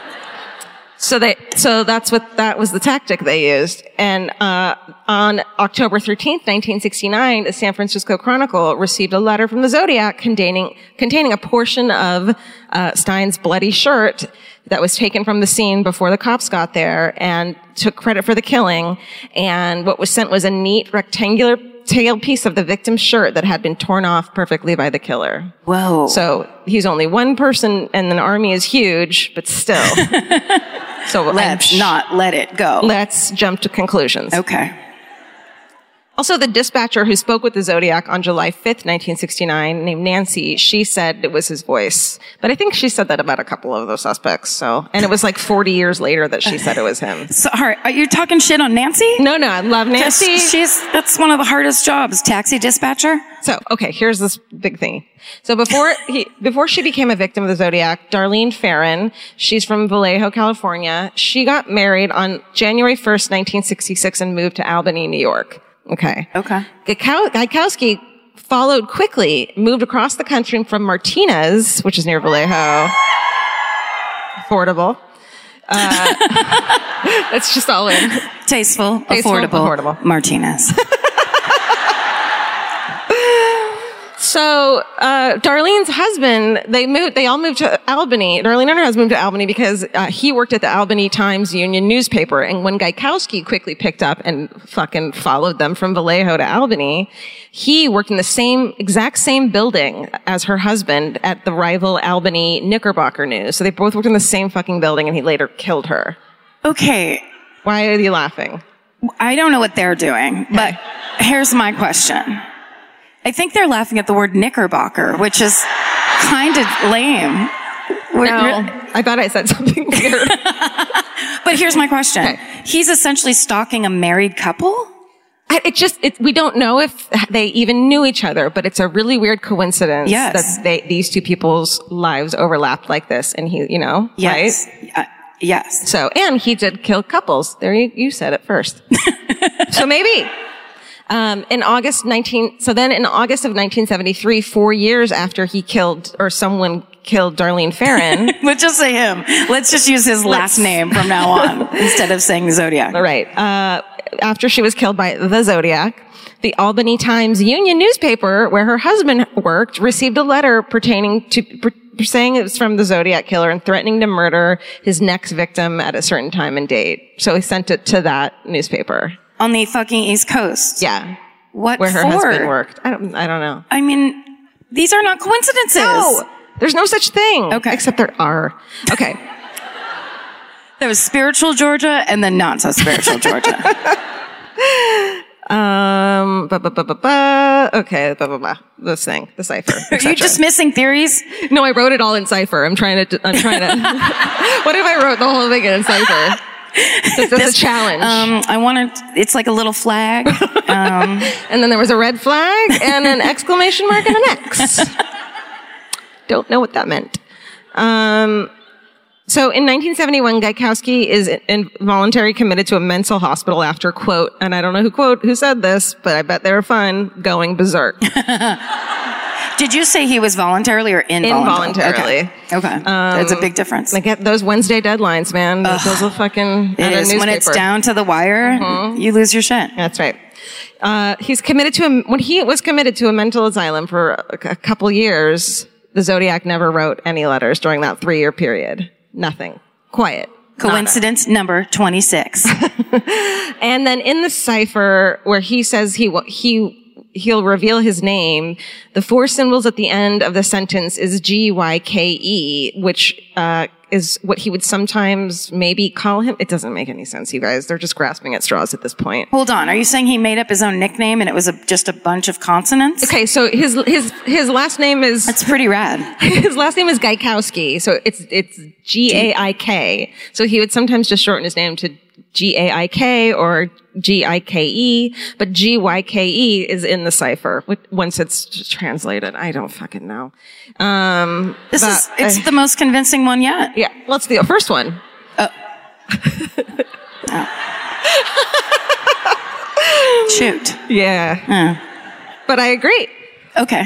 So they, so that's what, that was the tactic they used. And, uh, on October 13th, 1969, the San Francisco Chronicle received a letter from the Zodiac containing, containing a portion of, uh, Stine's bloody shirt that was taken from the scene before the cops got there and took credit for the killing. And what was sent was a neat rectangular tail piece of the victim's shirt that had been torn off perfectly by the killer. Whoa. So he's only one person and the army is huge, but still. so let's I'm- not let it go. Let's jump to conclusions. okay. Also, the dispatcher who spoke with the Zodiac on July 5th, 1969, named Nancy, she said it was his voice. But I think she said that about a couple of those suspects. So, and it was like 40 years later that she said it was him. Sorry, are you talking shit on Nancy? No, no, I love Nancy. She's that's one of the hardest jobs. Taxi dispatcher. So, okay, here's this big thing. So before he, before she became a victim of the Zodiac, Darlene Ferrin, she's from Vallejo, California. She got married on January 1st, 1966 and moved to Albany, New York. Okay. Okay. Gaikow- Gaikowski followed quickly, moved across the country from Martinez, which is near Vallejo. Affordable. Uh, that's just all in. Tasteful, Tasteful, affordable, affordable. Martinez. So, uh, Darlene's husband, they moved, they all moved to Albany. Darlene and her husband moved to Albany because uh, he worked at the Albany Times Union newspaper. And when Gaikowski quickly picked up and fucking followed them from Vallejo to Albany, he worked in the same, exact same building as her husband at the rival Albany Knickerbocker News. So they both worked in the same fucking building and he later killed her. Okay, Why are you laughing? I don't know what they're doing, but here's my question. I think they're laughing at the word knickerbocker, which is kind of lame. What- I thought I said something weird. But here's my question. He's essentially stalking a married couple? I- it just it, we don't know if they even knew each other, but it's a really weird coincidence Yes. that they these two people's lives overlapped like this, and he, you know, Yes. right? Uh, yes. So, and he did kill couples. There you, you said it first. so maybe. Um, in August 19, so then in August of 1973, four years after he killed, or someone killed Darlene Ferrin, Let's just say him. Let's just use his last name from now on instead of saying Zodiac. All right. Uh, after she was killed by the Zodiac, the Albany Times Union newspaper, where her husband worked, received a letter pertaining to per, saying it was from the Zodiac killer and threatening to murder his next victim at a certain time and date. So he sent it to that newspaper. On the fucking East Coast. Yeah, What where her for? husband worked. I don't. I don't know. I mean, these are not coincidences. No, there's no such thing. Okay. Except there are. Okay. There was spiritual Georgia and then not so spiritual Georgia. Um. Ba, ba, ba, ba, ba. Okay. Ba, ba, ba. This thing. The cipher. Are you dismissing theories? No, I wrote it all in cipher. I'm trying to. I'm trying to. what if I wrote the whole thing in cipher? This is a challenge. Um, I wanted. it's like a little flag. Um, and then there was a red flag and an exclamation mark and an X. Don't know what that meant. Um, so in 1971, Gaikowski is involuntary committed to a mental hospital after quote, and I don't know who quote who said this, but I bet they were fun, going berserk. Did you say he was voluntarily or involuntarily? Involuntarily. Okay. okay. That's a big difference. I get those Wednesday deadlines, man. Those will fucking It at. When it's down to the wire, Mm-hmm. you lose your shit. That's right. Uh, he's committed to a, when he was committed to a mental asylum for a, a couple years. The Zodiac never wrote any letters during that three year period. Nothing. Quiet. Nada. Coincidence number 26. And then in the cipher where he says he he he'll reveal his name, the four symbols at the end of the sentence is G Y K E, which uh, is what he would sometimes maybe call him. It doesn't make any sense, you guys. They're just grasping at straws at this point. Hold on. Are you saying he made up his own nickname and it was a, just a bunch of consonants? Okay, so his his his last name is That's pretty rad. his last name is Gaikowski, so it's it's G A I K. So he would sometimes just shorten his name to G A I K or G I K E, but G Y K E is in the cipher once it's translated. I don't fucking know. Um, This is, it's I- the most convincing one yet. yeah. Let's do the first one. Shoot. Yeah, but I agree. Okay.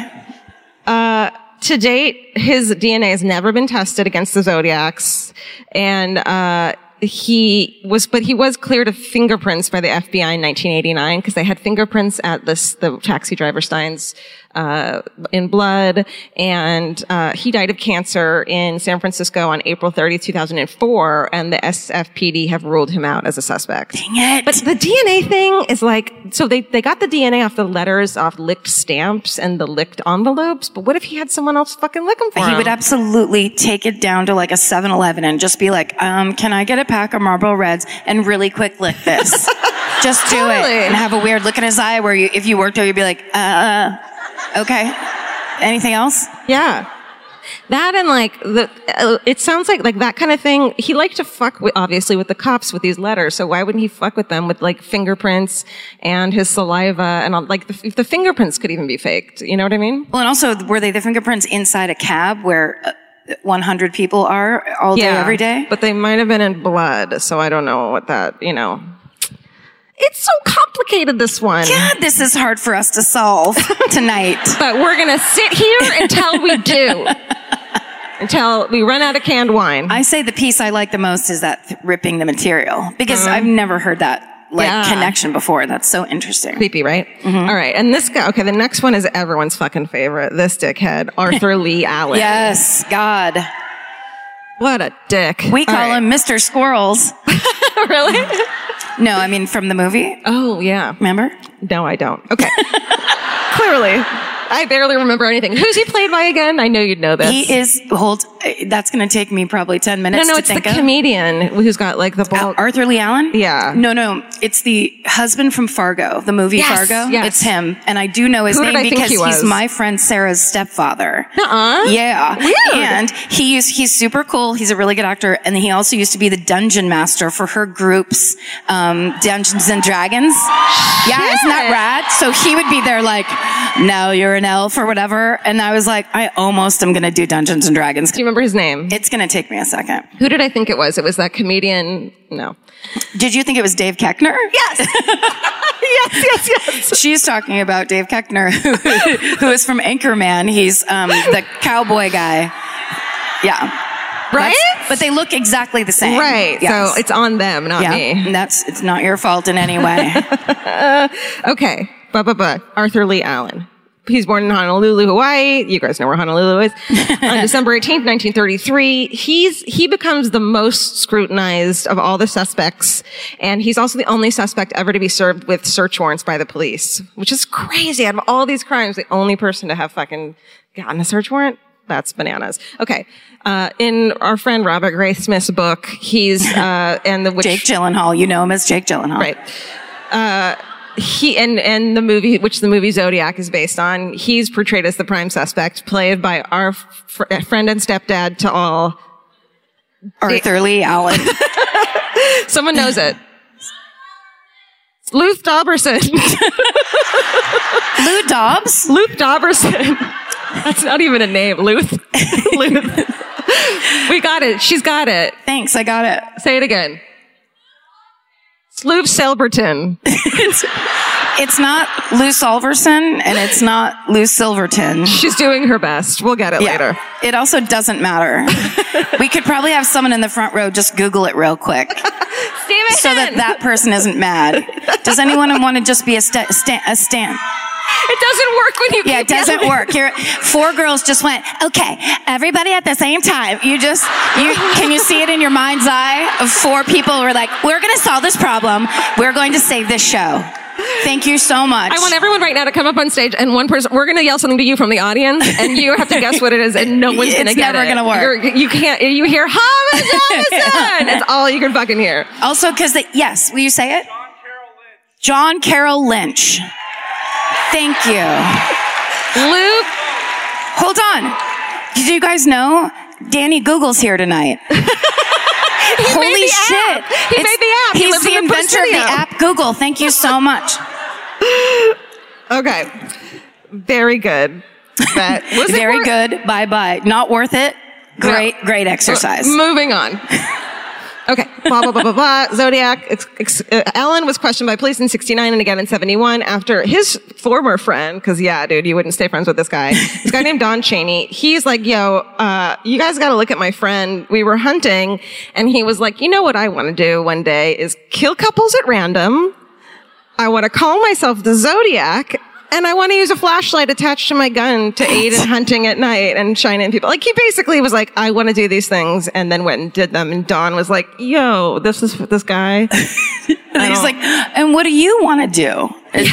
Uh, to date, his DNA has never been tested against the Zodiacs, and uh, he was, but he was cleared of fingerprints by the FBI in 1989 because they had fingerprints at this the taxi driver Stine's uh, in blood, and uh, he died of cancer in San Francisco on April 30, 2004, and the SFPD have ruled him out as a suspect. Dang it. But the DNA thing is like, so they, they got the DNA off the letters, off licked stamps and the licked envelopes, but what if he had someone else fucking lick them for he him? would absolutely take it down to like a 7-Eleven and just be like, um, can I get a pack of Marlboro Reds and really quick lick this? just do Totally. it. And have a weird look in his eye where you, if you worked there, you'd be like, uh, okay. Anything else? yeah. That and like the, uh, it sounds like like that kind of thing. He liked to fuck with obviously with the cops with these letters. So why wouldn't he fuck with them with like fingerprints and his saliva and all, like the, if the fingerprints could even be faked? You know what I mean? Well, and also, were they the fingerprints inside a cab where uh, 100 people are all day, every day? But they might have been in blood, so I don't know what that, you know. It's so complicated, this one. God, this is hard for us to solve tonight. But we're gonna sit here until we do. until we run out of canned wine. I say the piece I like the most is that th- ripping the material because I've never heard that like Uh-huh. Yeah. connection before. That's so interesting. Creepy, right? All right. And this guy, okay, the next one is everyone's fucking favorite. This dickhead, Arthur Lee Allen. Yes, God. What a dick. We call All right. him Mr. Squirrels. really? No, I mean from the movie. Oh, yeah. Remember? No, I don't. Okay. Clearly. I barely remember anything. Who's he played by again? I know you'd know this. He is, hold, that's going to take me probably 10 minutes no, no, to it's the of. comedian who's got like the bald. Arthur Lee Allen? Yeah. No, no. It's the husband from Fargo, the movie Yes, Fargo. yes. It's him. And I do know his Who name because he he's my friend Sarah's stepfather. Uh-uh. Yeah. Weird. And he is, he's super cool. He's a really good actor. And he also used to be the dungeon master for her group's, um, Dungeons and Dragons. Yeah, isn't that rad? So he would be there like, now you're an elf or whatever. And I was like, I almost am going to do Dungeons and Dragons. Do you remember his name? It's going to take me a second. Who did I think it was? It was that comedian. No. Did you think it was Dave Koechner? Yes. yes, yes, yes. She's talking about Dave Koechner, who, who is from Anchorman. He's um, the cowboy guy. Yeah. Right? That's- But they look exactly the same. Right. Yes. So it's on them, not yeah. me. And that's it's not your fault in any way. Okay. But, but, but. Arthur Lee Allen. He's born in Honolulu, Hawaii. You guys know where Honolulu is. On December 18th, 1933, he's, he becomes the most scrutinized of all the suspects. And he's also the only suspect ever to be served with search warrants by the police, which is crazy. Out of all these crimes, the only person to have fucking gotten a search warrant? That's bananas. Okay. Uh, in our friend Robert Graysmith's book, he's, uh, and the, which, Jake Gyllenhaal, you know him as Jake Gyllenhaal. Right. Uh, he and and the movie, which the movie Zodiac is based on, he's portrayed as the prime suspect, played by our fr- friend and stepdad to all. Arthur Lee Allen. Someone knows it. Luth Dobberson. Lou Dobbs. Luth Dobberson. That's not even a name. Luth. Luth. we got it. She's got it. Thanks, I got it. Say it again. Sluve Selberton. It's not Lou Solverson and it's not Lou Silverton. She's doing her best. We'll get it later. It also doesn't matter. we could probably have someone in the front row just Google it real quick. So that that person isn't mad. Does anyone want to just be a, sta- sta- a stand? It doesn't work when you Yeah, it doesn't yelling. work. Here, four girls just went, okay, everybody at the same time. You just, you, can you see it in your mind's eye of four people who are like, we're going to solve this problem. We're going to save this show. Thank you so much. I want everyone right now to come up on stage and one person, we're going to yell something to you from the audience and you have to guess what it is and no one's going to It's get never it. gonna work. You're, you can't, you hear, Edison! It's all you can fucking hear. Also, because yes, will you say it? John Carroll Lynch. Thank you. Luke, Hold on. Did you guys know Danny Google's here tonight? Holy made the shit. app. He It's- made the app. He He's lives the the inventor of the app Google. Thank you so much. okay. Very good. That was it Very worth- good. Bye bye. Not worth it. Great, great exercise. Moving on. Okay, blah, blah, blah, blah, blah. Zodiac. Uh, Allen was questioned by police in 69 and again in 71 after his former friend, cause yeah, dude, you wouldn't stay friends with this guy. This guy named Don Cheney. He's like, yo, uh, you guys gotta look at my friend. We were hunting and he was like, you know what I want to do one day is kill couples at random. I want to call myself the Zodiac. And I want to use a flashlight attached to my gun to aid in hunting at night and shine in people. Like he basically was like, I want to do these things, and then went and did them. And Don was like, Yo, this is this guy. And he's like, and what do you want to do?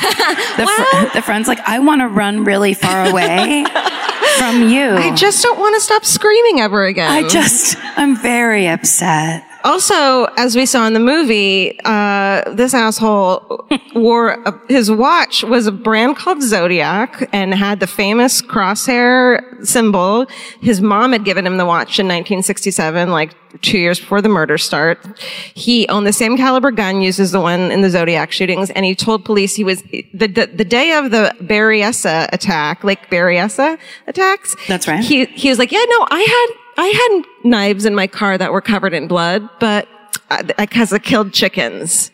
The, fr- the friend's like, I want to run really far away from you. I just don't want to stop screaming ever again. I just, I'm very upset. Also, as we saw in the movie, uh, this asshole wore a, his watch was a brand called Zodiac and had the famous crosshair symbol. His mom had given him the watch in 1967, like two years before the murder start. He owned the same caliber gun used as the one in the Zodiac shootings, and he told police he was the the, the day of the Berryessa attack, Lake Berryessa attacks. That's right. He he was like, yeah, no, I had I had knives in my car that were covered in blood, but I, because I, killed chickens.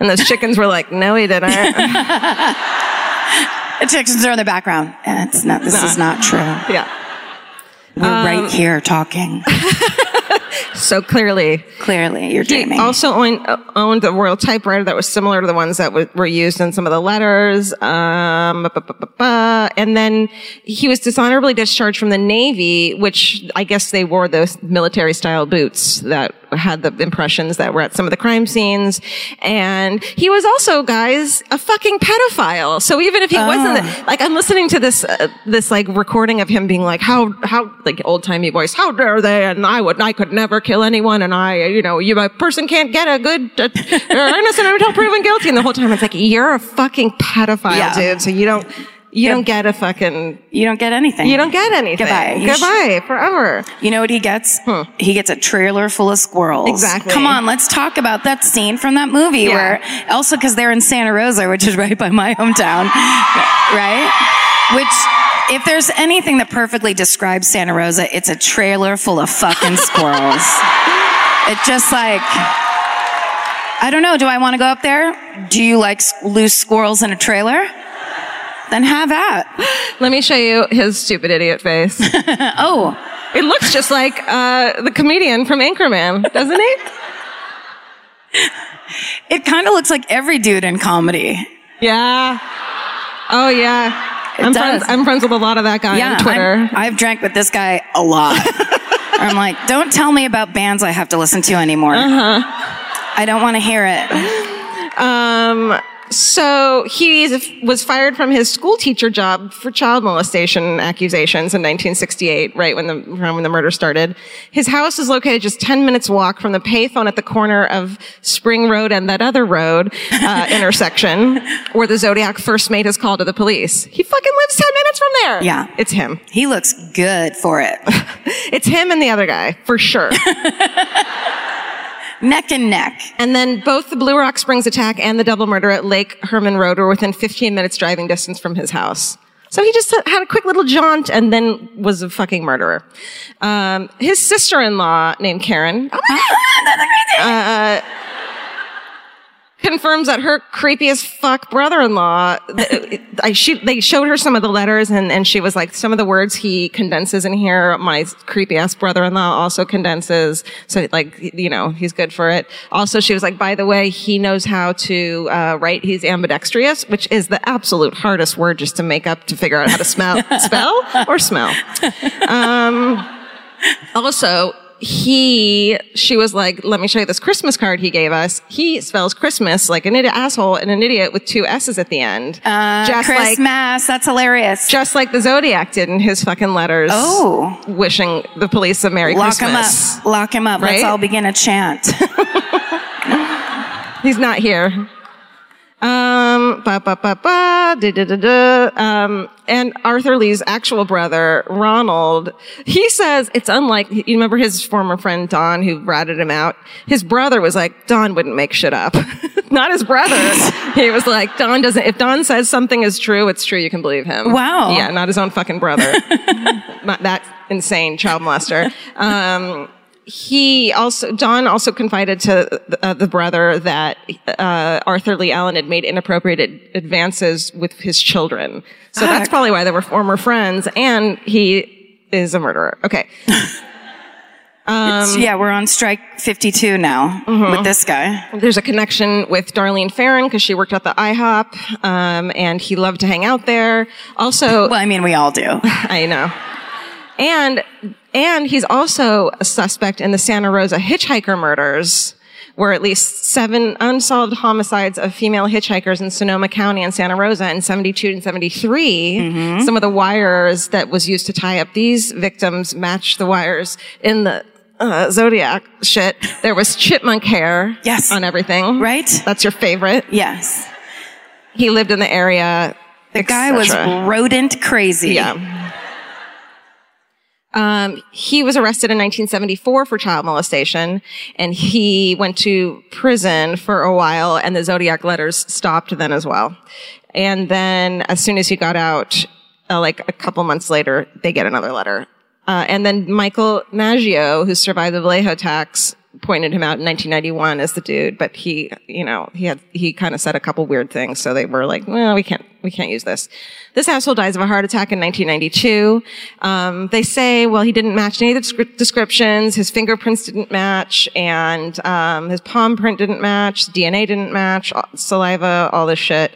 And those chickens were like, no, he didn't. The Texans are in the background. It's not, this is not true. yeah. We're Um, right here talking. So clearly, Clearly, you're he dreaming. also owned, owned a royal typewriter that was similar to the ones that w- were used in some of the letters. Um, and then he was dishonorably discharged from the Navy, which I guess they wore those military style boots that had the impressions that were at some of the crime scenes. And he was also, guys, a fucking pedophile. So even if he wasn't, Ah. like, I'm listening to this, uh, this like recording of him being like, how, how, like old timey voice, how dare they? And I would, I could never kill anyone. And I, you know, you, a person can't get a good, uh, innocent until proven guilty. And the whole time it's like, you're a fucking pedophile, Yeah. dude. So you don't, you don't get a fucking, You don't get anything. you don't get anything. Goodbye. You sh- Goodbye forever. You know what he gets? Hmm. He gets a trailer full of squirrels. Exactly. Come on, let's talk about that scene from that movie Yeah. where also because they're in Santa Rosa, which is right by my hometown, right? Which, if there's anything that perfectly describes Santa Rosa, it's a trailer full of fucking squirrels. It just like. I don't know. Do I want to go up there? Do you like loose squirrels in a trailer? Then have at. Let me show you his stupid idiot face. Oh, it looks just like uh, the comedian from Anchorman, doesn't he? it kind of looks like every dude in comedy. Yeah. Oh yeah. I'm friends. I'm friends with a lot of that guy on Twitter. I'm- I've drank with this guy a lot. I'm like, don't tell me about bands I have to listen to anymore. Uh-huh. I don't want to hear it. Um, so he was fired from his school teacher job for child molestation accusations in 1968, right when the when the murder started. His house is located just 10 minutes walk from the payphone at the corner of Spring Road and that other road uh, intersection where the Zodiac first made his call to the police. He fucking lives 10 minutes from there. Yeah. it's him. He looks good for it. It's him and the other guy for sure. neck and neck. And then both the Blue Rock Springs attack and the double murder at Lake Herman Road were within 15 minutes driving distance from his house. So he just had a quick little jaunt and then was a fucking murderer. Um, his sister-in-law named Karen uh, confirms that her creepy as fuck brother-in-law, I, she, they showed her some of the letters and, and she was like, some of the words he condenses in here, my creepy ass brother-in-law also condenses. So like, you know, he's good for it. Also, she was like, by the way, he knows how to, uh, write. He's ambidextrous, which is the absolute hardest word just to make up to figure out how to smell, spell or smell. Also, he, she was like, let me show you this Christmas card he gave us. He spells Christmas like an idiot asshole and an idiot with two S's at the end. Uh, just Christmas. like, That's hilarious. just like the Zodiac did in his fucking letters. Oh. Wishing the police a Merry Lock Christmas. Lock him up. Lock him up. Let's all begin a chant. He's not here. Um, ba ba ba ba, da da da da. Um, and Arthur Lee's actual brother, Ronald, he says it's unlike, you remember his former friend Don who ratted him out? His brother was like, Don wouldn't make shit up. not his brother. he was like, Don doesn't, if Don says something is true, it's true, you can believe him. Wow. Yeah, not his own fucking brother. not that insane child molester. Um, he also Don also confided to uh, the brother that uh, Arthur Lee Allen had made inappropriate ad- advances with his children. So that's probably why they were former friends, and he is a murderer. Okay, It's- yeah, we're on strike 52 now Mm-hmm. with this guy. there's a connection with Darlene Ferrin because she worked at the IHOP, um, and he loved to hang out there. Also, Well, I mean, we all do. I know. And and he's also a suspect in the Santa Rosa hitchhiker murders, where at least seven unsolved homicides of female hitchhikers in Sonoma County and Santa Rosa in 72 and 73. Some of the wires that was used to tie up these victims match the wires in the uh, Zodiac shit. There was chipmunk hair Yes. on everything. Right? That's your favorite. Yes. He lived in the area. The guy was rodent crazy. Yeah. Um, he was arrested in 1974 for child molestation, and he went to prison for a while, and the Zodiac letters stopped then as well. And then, as soon as he got out, uh, like a couple months later, they get another letter. Uh, and then Michael Mageau, who survived the Vallejo attacks, pointed him out in 1991 as the dude, but he, you know, he had, he kind of said a couple weird things. So they were like, well, we can't, we can't use this. This asshole dies of a heart attack in 1992. Um, they say, well, he didn't match any of the descri- descriptions. His fingerprints didn't match and, um, his palm print didn't match. DNA didn't match. Saliva, all this shit.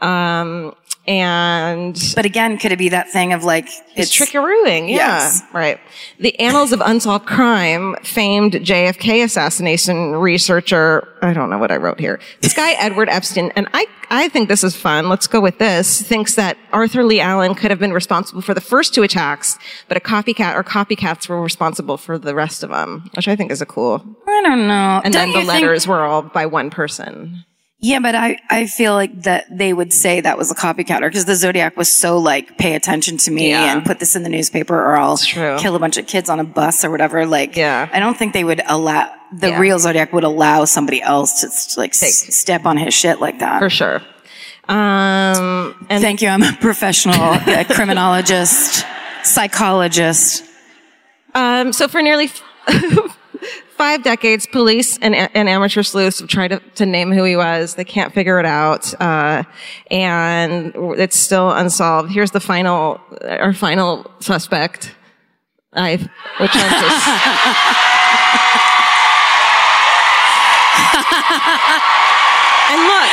Um, and But again, could it be that thing of like it's trickarooing. Yeah. Yes. Right. The Annals of Unsolved Crime, famed JFK assassination researcher. I don't know what I wrote here. This guy, Edward Epstein, and I, I think this is fun. Let's go with this. Thinks that Arthur Lee Allen could have been responsible for the first two attacks, but a copycat or copycats were responsible for the rest of them, which I think is a cool. I don't know. And Don't then the you think- letters were all by one person. Yeah, but I, I feel like that they would say that was a copycatter because the Zodiac was so like, pay attention to me Yeah. and put this in the newspaper or I'll kill a bunch of kids on a bus or whatever. Like, Yeah. I don't think they would allow, the Yeah. real Zodiac would allow somebody else to like s- step on his shit like that. For sure. Um, and Thank you. I'm a professional uh, criminologist, psychologist. Um, so for nearly f- five decades, police and, and amateur sleuths have tried to, to name who he was. They can't figure it out, uh, and it's still unsolved. Here's the final, our final suspect. I, which and look.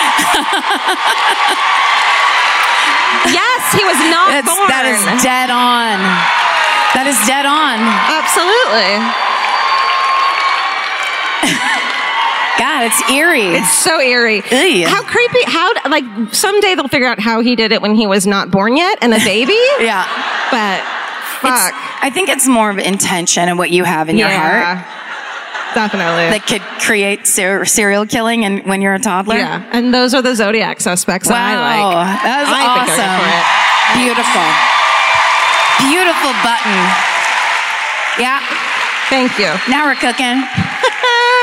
yes, he was not That's, born. that is dead on. That is dead on. Absolutely. God, it's eerie. It's so eerie. Ew. How creepy. How, like, someday they'll figure out how he did it when he was not born yet and a baby. yeah. But, fuck. I think it's more of intention and what you have in your heart Definitely. that could create ser- serial killing and when you're a toddler. yeah. And those are the Zodiac suspects that I like. that was I awesome. Beautiful. Beautiful button. Yeah. Thank you. Now we're cooking.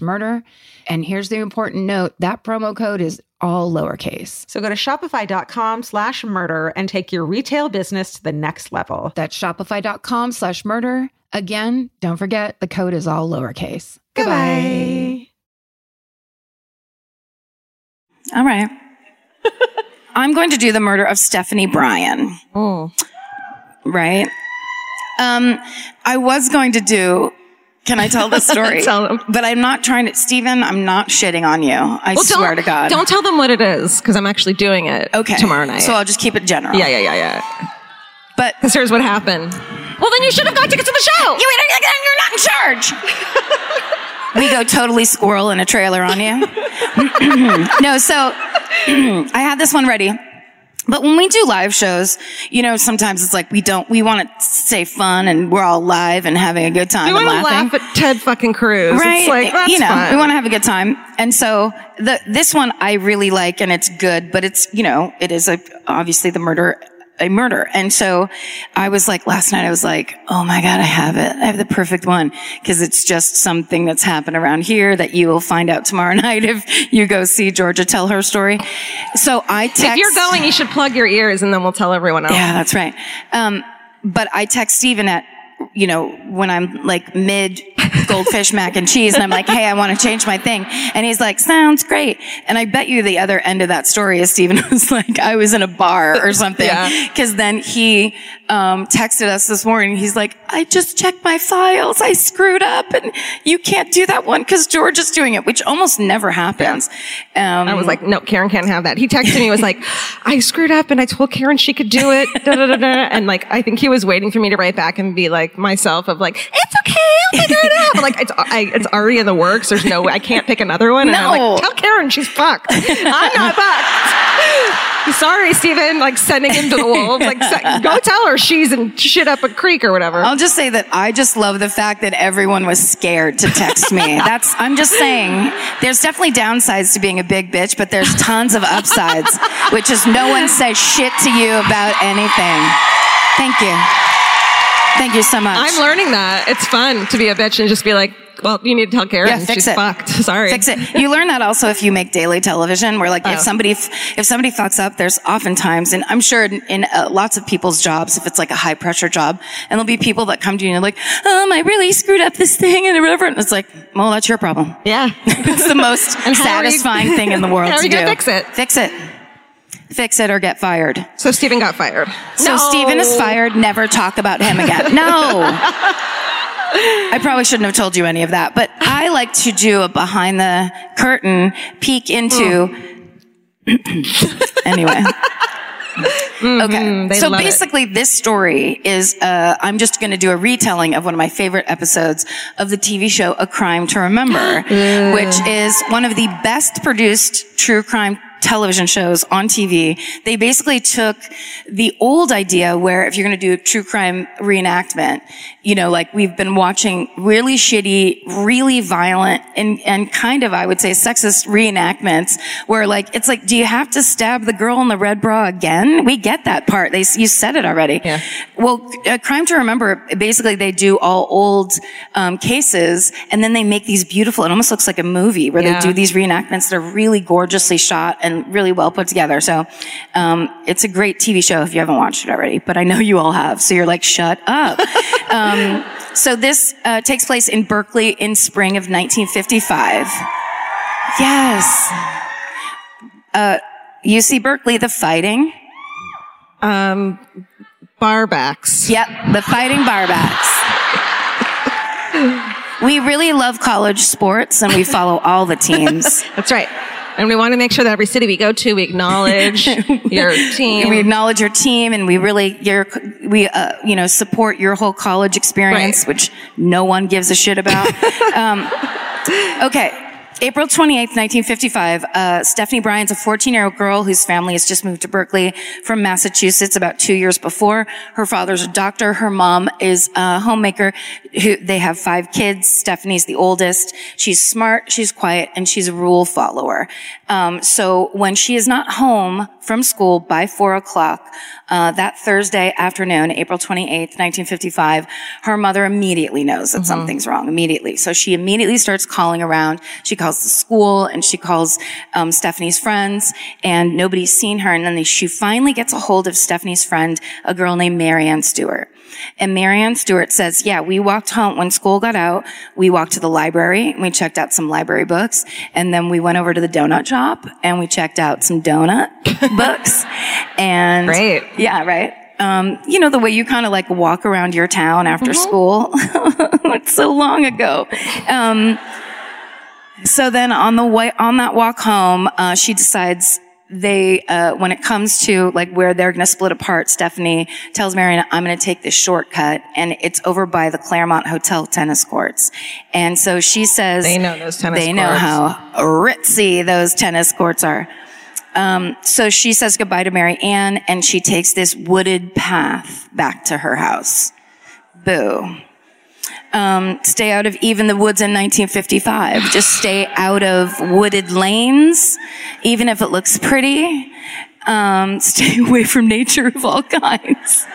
murder. And here's the important note that promo code is all lowercase. So go to shopify.com slash murder and take your retail business to the next level. That's shopify.com slash murder. Again, don't forget the code is all lowercase. Goodbye. All right. I'm going to do the murder of Stephanie Bryan. Oh. Right? Um, I was going to do. Can I tell the story? Tell them. But I'm not trying to. Stephen, I'm not shitting on you. I swear to God. Don't tell them what it is because I'm actually doing it Okay. tomorrow night. So I'll just keep it general. yeah, yeah, yeah, yeah. But Because here's what happened. Well, then you should have got tickets to the show. you, you're not in charge. we go totally squirrel in a trailer on you. no, so I had this one ready. But when we do live shows, you know, sometimes it's like we don't, we want to stay fun and we're all live and having a good time We and want to laugh at Ted fucking Cruz. Right. It's like, that's you know, fun. we want to have a good time. And so the, this one I really like and it's good, but it's, you know, it is a, obviously the murder, a murder. And so I was like, last night I was like, oh my God, I have it. I have the perfect one. Cause it's just something that's happened around here that you will find out tomorrow night if you go see Georgia tell her story. So I text. if you're going, you should plug your ears and then we'll tell everyone else. Yeah, that's right. Um, but I text Steven at, you know, when I'm like mid goldfish mac and cheese and I'm like, hey, I want to change my thing. And he's like, sounds great. And I bet you the other end of that story is Steven was like, I was in a bar or something. Yeah. Cause then he, um, texted us this morning. He's like, I just checked my files. I screwed up and you can't do that one because George is doing it, which almost never happens. Um, I was like, no, Karen can't have that. He texted me, was like, I screwed up and I told Karen she could do it. Da, da, da, da. And like, I think he was waiting for me to write back and be like myself of like, it's okay. I'll figure it out. But like, it's, I, it's already in the works. There's no way I can't pick another one. And I'm No. like, tell Karen she's fucked. I'm not fucked. Sorry, Steven. Like sending him to the wolves. Like, go tell her she's in shit up a creek or whatever. I'll just say that I just love the fact that everyone was scared to text me. That's, I'm just saying, there's definitely downsides to being a big bitch, but there's tons of upsides, which is no one says shit to you about anything. Thank you. Thank you so much. I'm learning that. It's fun to be a bitch and just be like, well, you need to tell Karen Yeah, fix she's it. fucked. Sorry. Fix it. You learn that also if you make daily television, where like if Oh. somebody if somebody fucks up, there's oftentimes, and I'm sure in, in uh, lots of people's jobs, if it's like a high pressure job, and there'll be people that come to you and they're like, um, I really screwed up this thing and whatever, and it's like, well, that's your problem. Yeah. It's the most are you- satisfying thing in the world how are to you gonna do. fix it? Fix it. Fix it or get fired. so Steven got fired. So Steven is fired. Never talk about him again. No. I probably shouldn't have told you any of that, but I like to do a behind the curtain peek into. anyway. Okay. they so love it. basically, this story is, uh, I'm just going to do a retelling of one of my favorite episodes of the TV show A Crime to Remember, which is one of the best produced true crime television shows on TV. They basically took the old idea where if you're going to do a true crime reenactment, you know, like we've been watching really shitty, really violent and, and kind of, I would say, sexist reenactments where like, it's like, do you have to stab the girl in the red bra again? We get that part. They, you said it already. Yeah. Well, a crime to remember, basically they do all old, um, cases and then they make these beautiful, it almost looks like a movie where Yeah. they do these reenactments that are really gorgeously shot and really well put together. So, um, it's a great TV show if you haven't watched it already, but I know you all have. So you're like, shut up. um, so this, uh, takes place in Berkeley in spring of 1955. Yes. Uh, UC Berkeley, the fighting. Um, barbacks. Yep, the fighting barbacks. we really love college sports and we follow all the teams. That's right. And we want to make sure that every city we go to, we acknowledge your team. we acknowledge your team and we really your we uh, you know support your whole college experience Right. which no one gives a shit about um, okay April 28th, 1955, uh, Stephanie Bryan's a 14 year old girl whose family has just moved to Berkeley from Massachusetts about two years before. Her father's a doctor. Her mom is a homemaker. Who, they have five kids. Stephanie's the oldest. She's smart, she's quiet, and she's a rule follower. Um, so when she is not home from school by four o'clock, uh, that Thursday afternoon, April 28th, 1955, her mother immediately knows that something's wrong immediately. So she immediately starts calling around. She calls the school and she calls um, Stephanie's friends and nobody's seen her. And then she finally gets a hold of Stephanie's friend, a girl named Marianne Stewart. And Marianne Stewart says, yeah, we walked home when school got out. We walked to the library and we checked out some library books. And then we went over to the donut shop and we checked out some donut books. And Great. yeah, right. Um, you know, the way you kind of like walk around your town after Mm-hmm. school. it's so long ago. Um, so then on the way, on that walk home, uh, she decides they, uh, when it comes to like where they're going to split apart, Stephanie tells Marion, I'm going to take this shortcut and it's over by the Claremont Hotel tennis courts. And so she says, They know those tennis They know how ritzy those tennis courts are. Um, so she says goodbye to Mary Ann and she takes this wooded path back to her house. Boo. Um, stay out of even the woods in 1955. Just stay out of wooded lanes, even if it looks pretty. Um, stay away from nature of all kinds.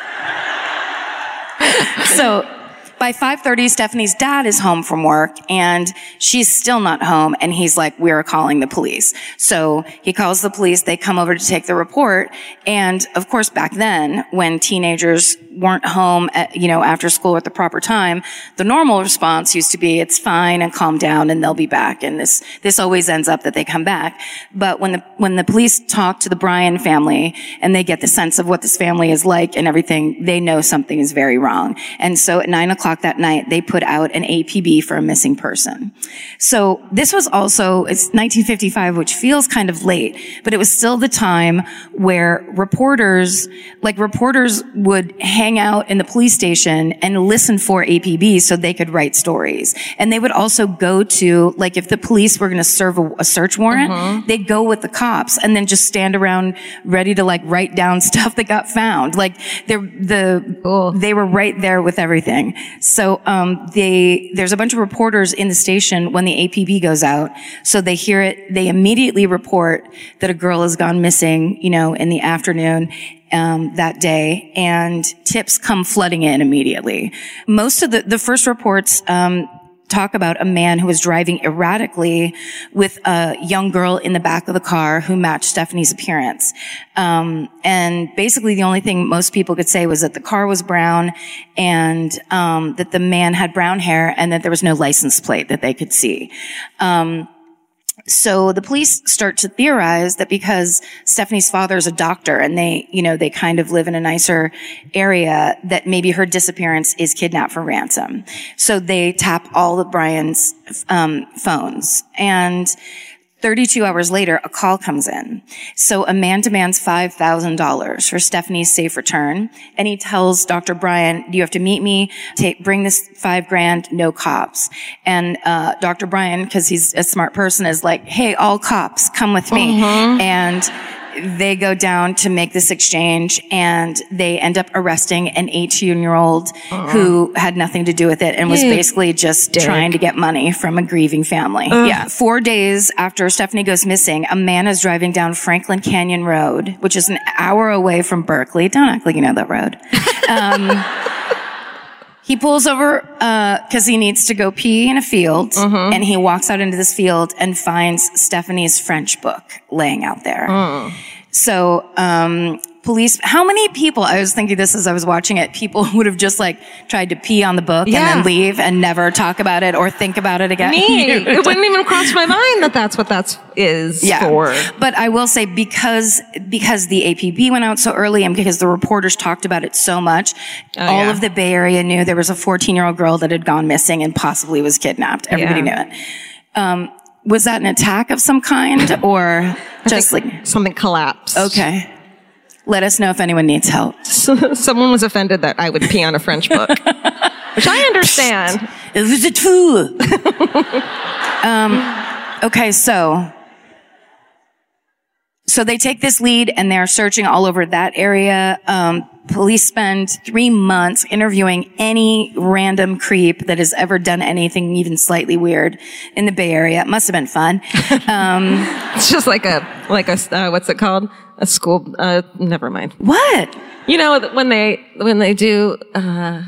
so by 5.30, Stephanie's dad is home from work and she's still not home. And he's like, we're calling the police. So he calls the police. They come over to take the report. And of course, back then, when teenagers weren't home at, you know, after school at the proper time, the normal response used to be, it's fine and calm down and they'll be back. And this, this always ends up that they come back. But when the, when the police talk to the Bryan family and they get the sense of what this family is like and everything, they know something is very wrong. And so at nine o'clock that night, they put out an APB for a missing person. So this was also, it's 1955, which feels kind of late, but it was still the time where reporters, like reporters would hang out in the police station and listen for APBs so they could write stories. And they would also go to, like if the police were going to serve a, a search warrant, mm-hmm. they'd go with the cops and then just stand around ready to like write down stuff that got found. Like they're, the, they were right there with everything. So, um, they, there's a bunch of reporters in the station when the APB goes out. So they hear it, they immediately report that a girl has gone missing, you know, in the afternoon. Um, that day and tips come flooding in immediately. Most of the, the first reports, um, talk about a man who was driving erratically with a young girl in the back of the car who matched Stephanie's appearance. Um, and basically the only thing most people could say was that the car was brown and um, that the man had brown hair and that there was no license plate that they could see. Um, so the police start to theorize that because Stephanie's father is a doctor and they, you know, they kind of live in a nicer area, that maybe her disappearance is kidnapped for ransom. So they tap all of Bryan's um, phones and 32 hours later, a call comes in. So a man demands $5,000 for Stephanie's safe return. And he tells Dr. Bryan, you have to meet me, take, bring this five grand, no cops. And, uh, Dr. Bryan, cause he's a smart person, is like, hey, all cops, come with me. And they go down to make this exchange and they end up arresting an 18 year old who had nothing to do with it and was basically just trying to get money from a grieving family. Yeah. Four days after Stephanie goes missing, a man is driving down Franklin Canyon Road, which is an hour away from Berkeley. Don't act like you know that road. Um, he pulls over uh, because he needs to go pee in a field, mm-hmm. and he walks out into this field and finds Stephanie's French book laying out there. Mm. So, um, police. How many people? I was thinking this as I was watching it. People would have just like tried to pee on the book Yeah. and then leave and never talk about it or think about it again. Me, it wouldn't even cross my mind that that's what that's is for. But I will say because because the APB went out so early and because the reporters talked about it so much, all Oh, yeah. of the Bay Area knew there was a 14 year old girl that had gone missing and possibly was kidnapped. Everybody Yeah. knew it. Um, was that an attack of some kind or just like Something collapsed. okay? Let us know if anyone needs help. Someone was offended that I would pee on a French book, which I understand. It was a tool. um, okay, so so they take this lead and they're searching all over that area. Um, police spend three months interviewing any random creep that has ever done anything even slightly weird in the Bay Area. It must have been fun. Um, It's just like a like a uh, what's it called? A school. Uh, never mind. what? You know when they when they do uh,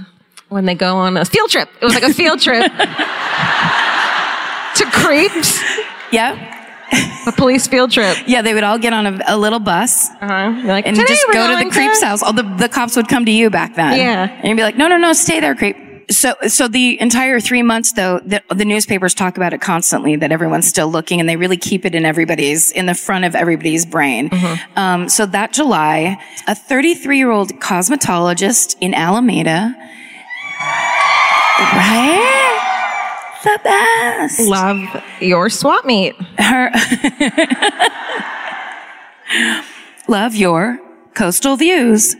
when they go on a field trip. It was like a field trip to creeps. Yeah. A police field trip. Yeah, they would all get on a, a little bus Uh-huh. Like, and just go to the creep's house. All the, the cops would come to you back then. Yeah. And you'd be like, no, no, no, stay there, creep. So, so the entire three months though, the, the newspapers talk about it constantly that everyone's still looking and they really keep it in everybody's, in the front of everybody's brain. Mm-hmm. Um, so that July, a 33 year old cosmetologist in Alameda, right? The best. Love your swap meet. her love your coastal views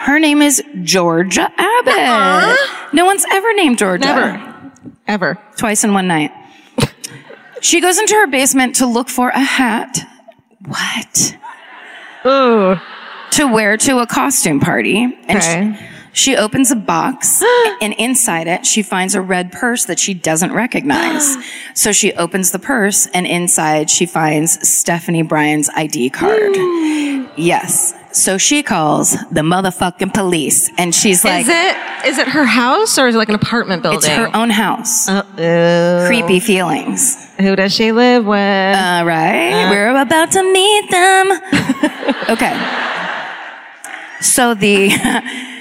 her name is georgia abbott uh-huh. no one's ever named georgia Never. Ever. twice in one night she goes into her basement to look for a hat what Ooh. to wear to a costume party and she- Okay. she opens a box and inside it she finds a red purse that she doesn't recognize. so she opens the purse and inside she finds Stephanie Bryan's ID card. Hmm. yes. So she calls the motherfucking police and she's like, is it is it her house or is it like an apartment building? it's her own house. Uh, Creepy feelings. Who does she live with? All right. We're about to meet them. okay. So the,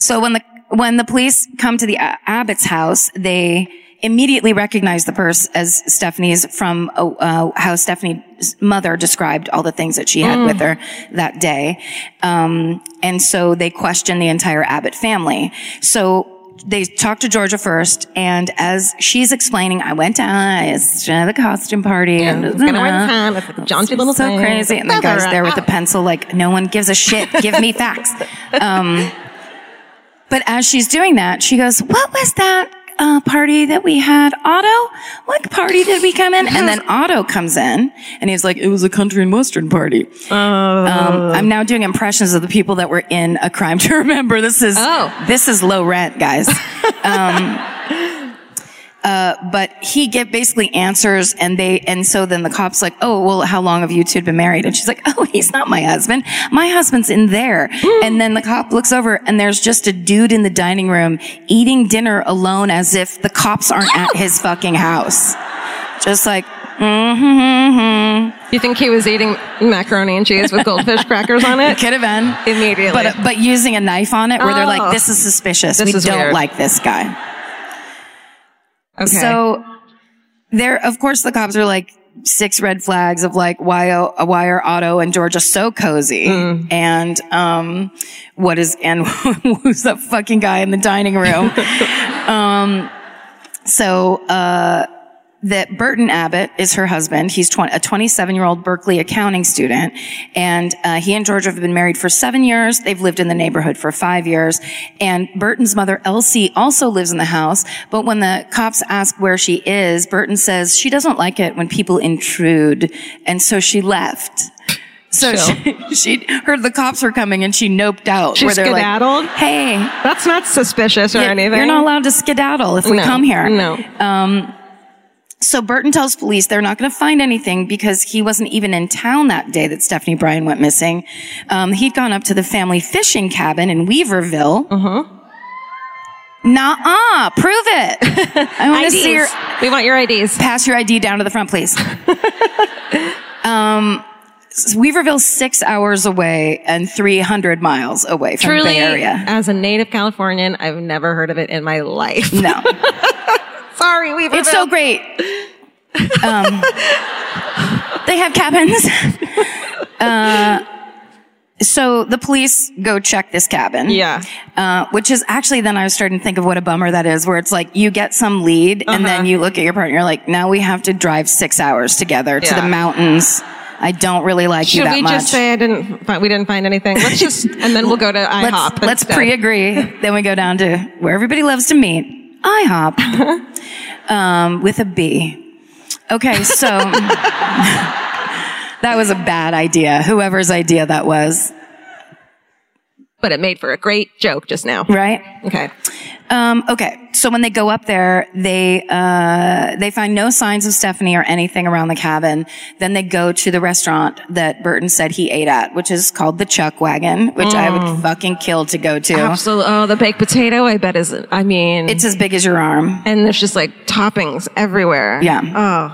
so when the, when the police come to the Abbott's house, they immediately recognize the purse as Stephanie's from uh, uh, how Stephanie's mother described all the things that she had with her that day. Um, and so they question the entire Abbott family. So they talked to Georgia first, and as she's explaining, I went down, I had costume party, and It's gonna the time. It's like a jaunty little so thing. crazy. And the guy's there with the pencil, like, no one gives a shit. Give me facts. Um, but as she's doing that, she goes, what was that? Uh, party that we had, Otto? What party did we come in? And then Otto comes in and he's like, it was a country and western party. Oh. Um, I'm now doing impressions of the people that were in a crime to remember. This is, Oh. this is low rent, guys. Um, uh, but he get basically answers and they, and so then the cop's like, oh, well, how long have you two been married? And she's like, oh, he's not my husband. My husband's in there. and then the cop looks over and there's just a dude in the dining room eating dinner alone as if the cops aren't at his fucking house. Just like, mm-hmm, You think he was eating macaroni and cheese with goldfish crackers on it? could have been. Immediately. But, but using a knife on it where they're Oh. like, this is suspicious. This we is don't weird. like this guy. Okay. So there, of course, the cops are like six red flags of like why uh, why are Otto and Georgia so cozy Mm. and um what is and who's that fucking guy in the dining room? um, so uh. That Burton Abbott is her husband. He's 20, a 27 year old Berkeley accounting student. And, uh, he and Georgia have been married for seven years. They've lived in the neighborhood for five years. And Burton's mother, Elsie, also lives in the house. But when the cops ask where she is, Burton says she doesn't like it when people intrude. And so she left. So she, she heard the cops were coming and she noped out. She skedaddled? like, hey, That's not suspicious or yeah, anything. you're not allowed to skedaddle if we No, come here. No. So Burton tells police they're not going to find anything because he wasn't even in town that day that Stephanie Bryan went missing. Um, he'd gone up to the family fishing cabin in Weaverville. Uh-huh. Nah, prove it. I want to see your, We want your IDs. pass your ID down to the front, please. um, Weaverville's six hours away and 300 miles away from the Bay Area. as a native Californian, I've never heard of it in my life. No. Sorry, Weaverville. It's so great. Um, they have cabins. Uh, so the police go check this cabin. Yeah. Uh, which is actually then I was starting to think of what a bummer that is, where it's like you get some lead and then you look at your partner, you're like, now we have to drive six hours together to the mountains. I don't really like you that much. Should we just say I didn't? fi- We didn't find anything. Let's just, and then we'll go to IHOP. let's, let's pre-agree. then we go down to where everybody loves to meet. IHOP. um, with a B. Okay, so that was a bad idea. Whoever's idea that was, But it made for a great joke just now. right? Okay. Um, okay, so when they go up there, they uh, they find no signs of Stephanie or anything around the cabin. Then they go to the restaurant that Burton said he ate at, which is called the Chuck Wagon, which I would fucking kill to go to. Absolutely. Oh, the baked potato, I bet is, I mean, It's as big as your arm. and there's just like toppings everywhere. Yeah.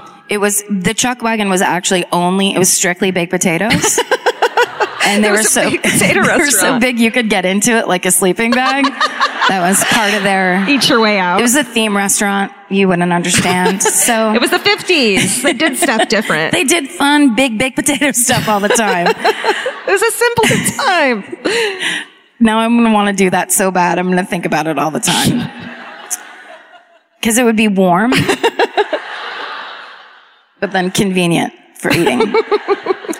Oh. It was the Chuck Wagon was actually only it was strictly baked potatoes. And they were so they were so big you could get into it like a sleeping bag. that was part of their Eat your way out. It was a theme restaurant. You wouldn't understand. So It was the 50s. They did stuff different. they did fun big baked potato stuff all the time. it was a simple time. now I'm gonna want to do that so bad. I'm gonna think about it all the time. Cause it would be warm. but then convenient for eating.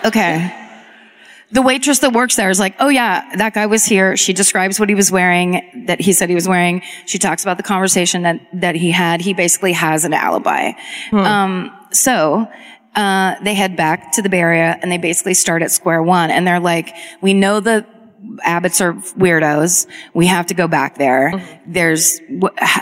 okay. The waitress that works there is like, oh yeah, that guy was here. She describes what he was wearing, that he said he was wearing. She talks about the conversation that, that he had. He basically has an alibi. Um, so, uh, they head back to the Bay Area and they basically start at square one and they're like, we know the Abbotts are weirdos. We have to go back there. There's, wh-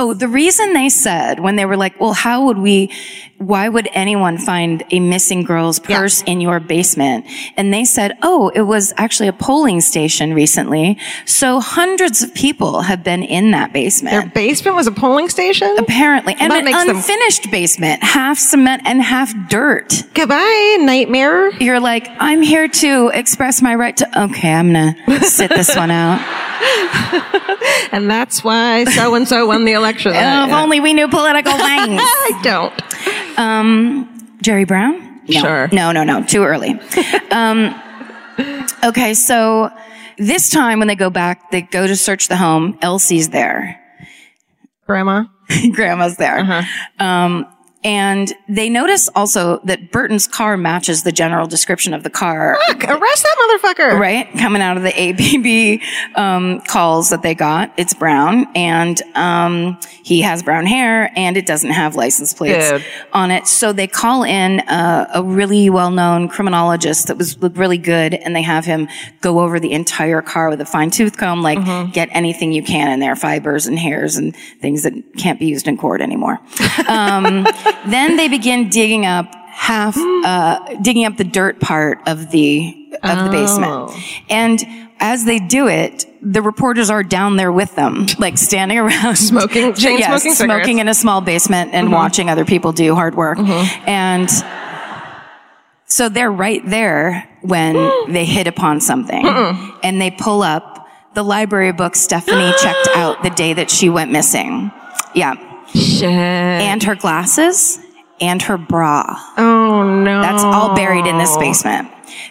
Oh, the reason they said when they were like, well, how would we why would anyone find a missing girl's purse in your basement? And they said, oh, it was actually a polling station recently. So hundreds of people have been in that basement. Their basement was a polling station? Apparently. And That an makes them- unfinished basement, half cement and half dirt. Goodbye, nightmare. You're like, I'm here to express my right to, okay, I'm gonna sit this one out. And that's why so and so won the election. Oh, if only we knew political things. I don't. Jerry Brown? No. Sure. No, no, no. Too early. um, okay, so this time when they go back, they go to search the home. Elsie's there. Grandma. Grandma's there. Uh-huh. Um, and they notice also that Burton's car matches the general description of the car. Fuck, arrest that motherfucker. Right, coming out of the APB um, calls that they got, it's brown, and um, he has brown hair, and it doesn't have license plates Dude. on it. So they call in uh, a really well-known criminologist that was really good, and they have him go over the entire car with a fine tooth comb, like Mm-hmm. get anything you can in there, fibers and hairs and things that can't be used in court anymore. Um, then they begin digging up half, uh, digging up the dirt part of the of the basement. Oh. And as they do it, the reporters are down there with them, like standing around Smoking- chain Yes, smoking cigarettes. smoking in a small basement and watching other people do hard work. And so they're right there when they hit upon something and they pull up the library book Stephanie checked out the day that she went missing. Yeah. Shit. And her glasses and her bra. Oh no. That's all buried in this basement.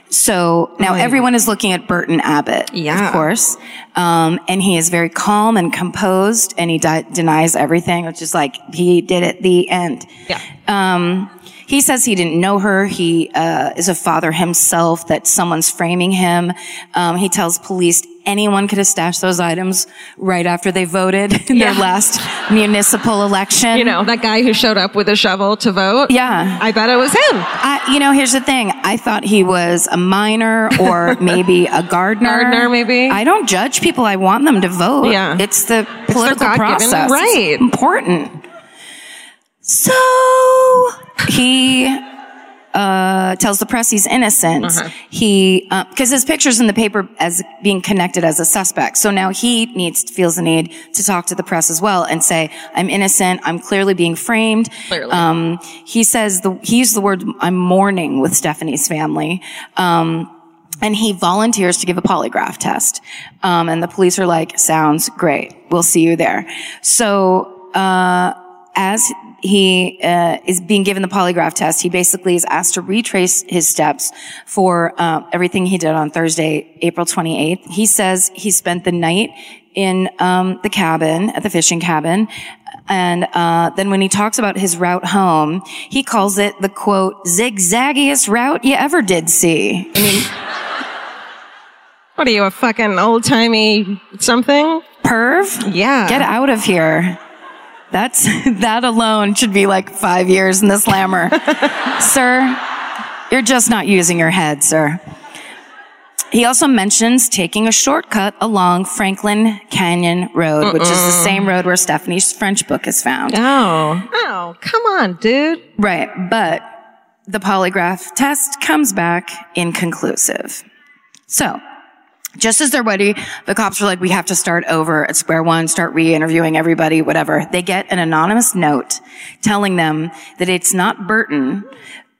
So now everyone is looking at Burton Abbott, Yeah. of course. Um, and he is very calm and composed and he di- denies everything, which is like, he did it, the end. Yeah. Um, he says he didn't know her. He uh, is a father himself, that someone's framing him. Um, he tells police anyone could have stashed those items right after they voted in their last municipal election. You know, that guy who showed up with a shovel to vote. Yeah. I bet it was him. I, you know, here's the thing. I thought he was a miner or maybe a gardener. Gardener, maybe. I don't judge people. I want them to vote. Yeah. It's the political God-given process. right. It's important. So he uh, tells the press he's innocent. Uh-huh. He because his picture's in the paper as being connected as a suspect. So now he needs feels the need to talk to the press as well and say, "I'm innocent. I'm clearly being framed." Clearly. Um, he says the he used the word, "I'm mourning with Stephanie's family." Um, and he volunteers to give a polygraph test. Um, and the police are like, sounds great. We'll see you there. So, uh, as he uh, is being given the polygraph test, he basically is asked to retrace his steps for uh, everything he did on Thursday, April 28th. He says he spent the night in um, the cabin, at the fishing cabin. And uh, then when he talks about his route home, he calls it the quote, zigzaggiest route you ever did see. I mean, What are you, a fucking old timey something? perv? Yeah. Get out of here. That's, that alone should be like five years in the slammer. sir, you're just not using your head, sir. He also mentions taking a shortcut along Franklin Canyon Road, which is the uh-uh. same road where Stephanie's French book is found. Oh. Oh, come on, dude. Right, but the polygraph test comes back inconclusive. So, just as they're ready, the cops are like, we have to start over at square one, start re-interviewing everybody, whatever. They get an anonymous note telling them that it's not Burton,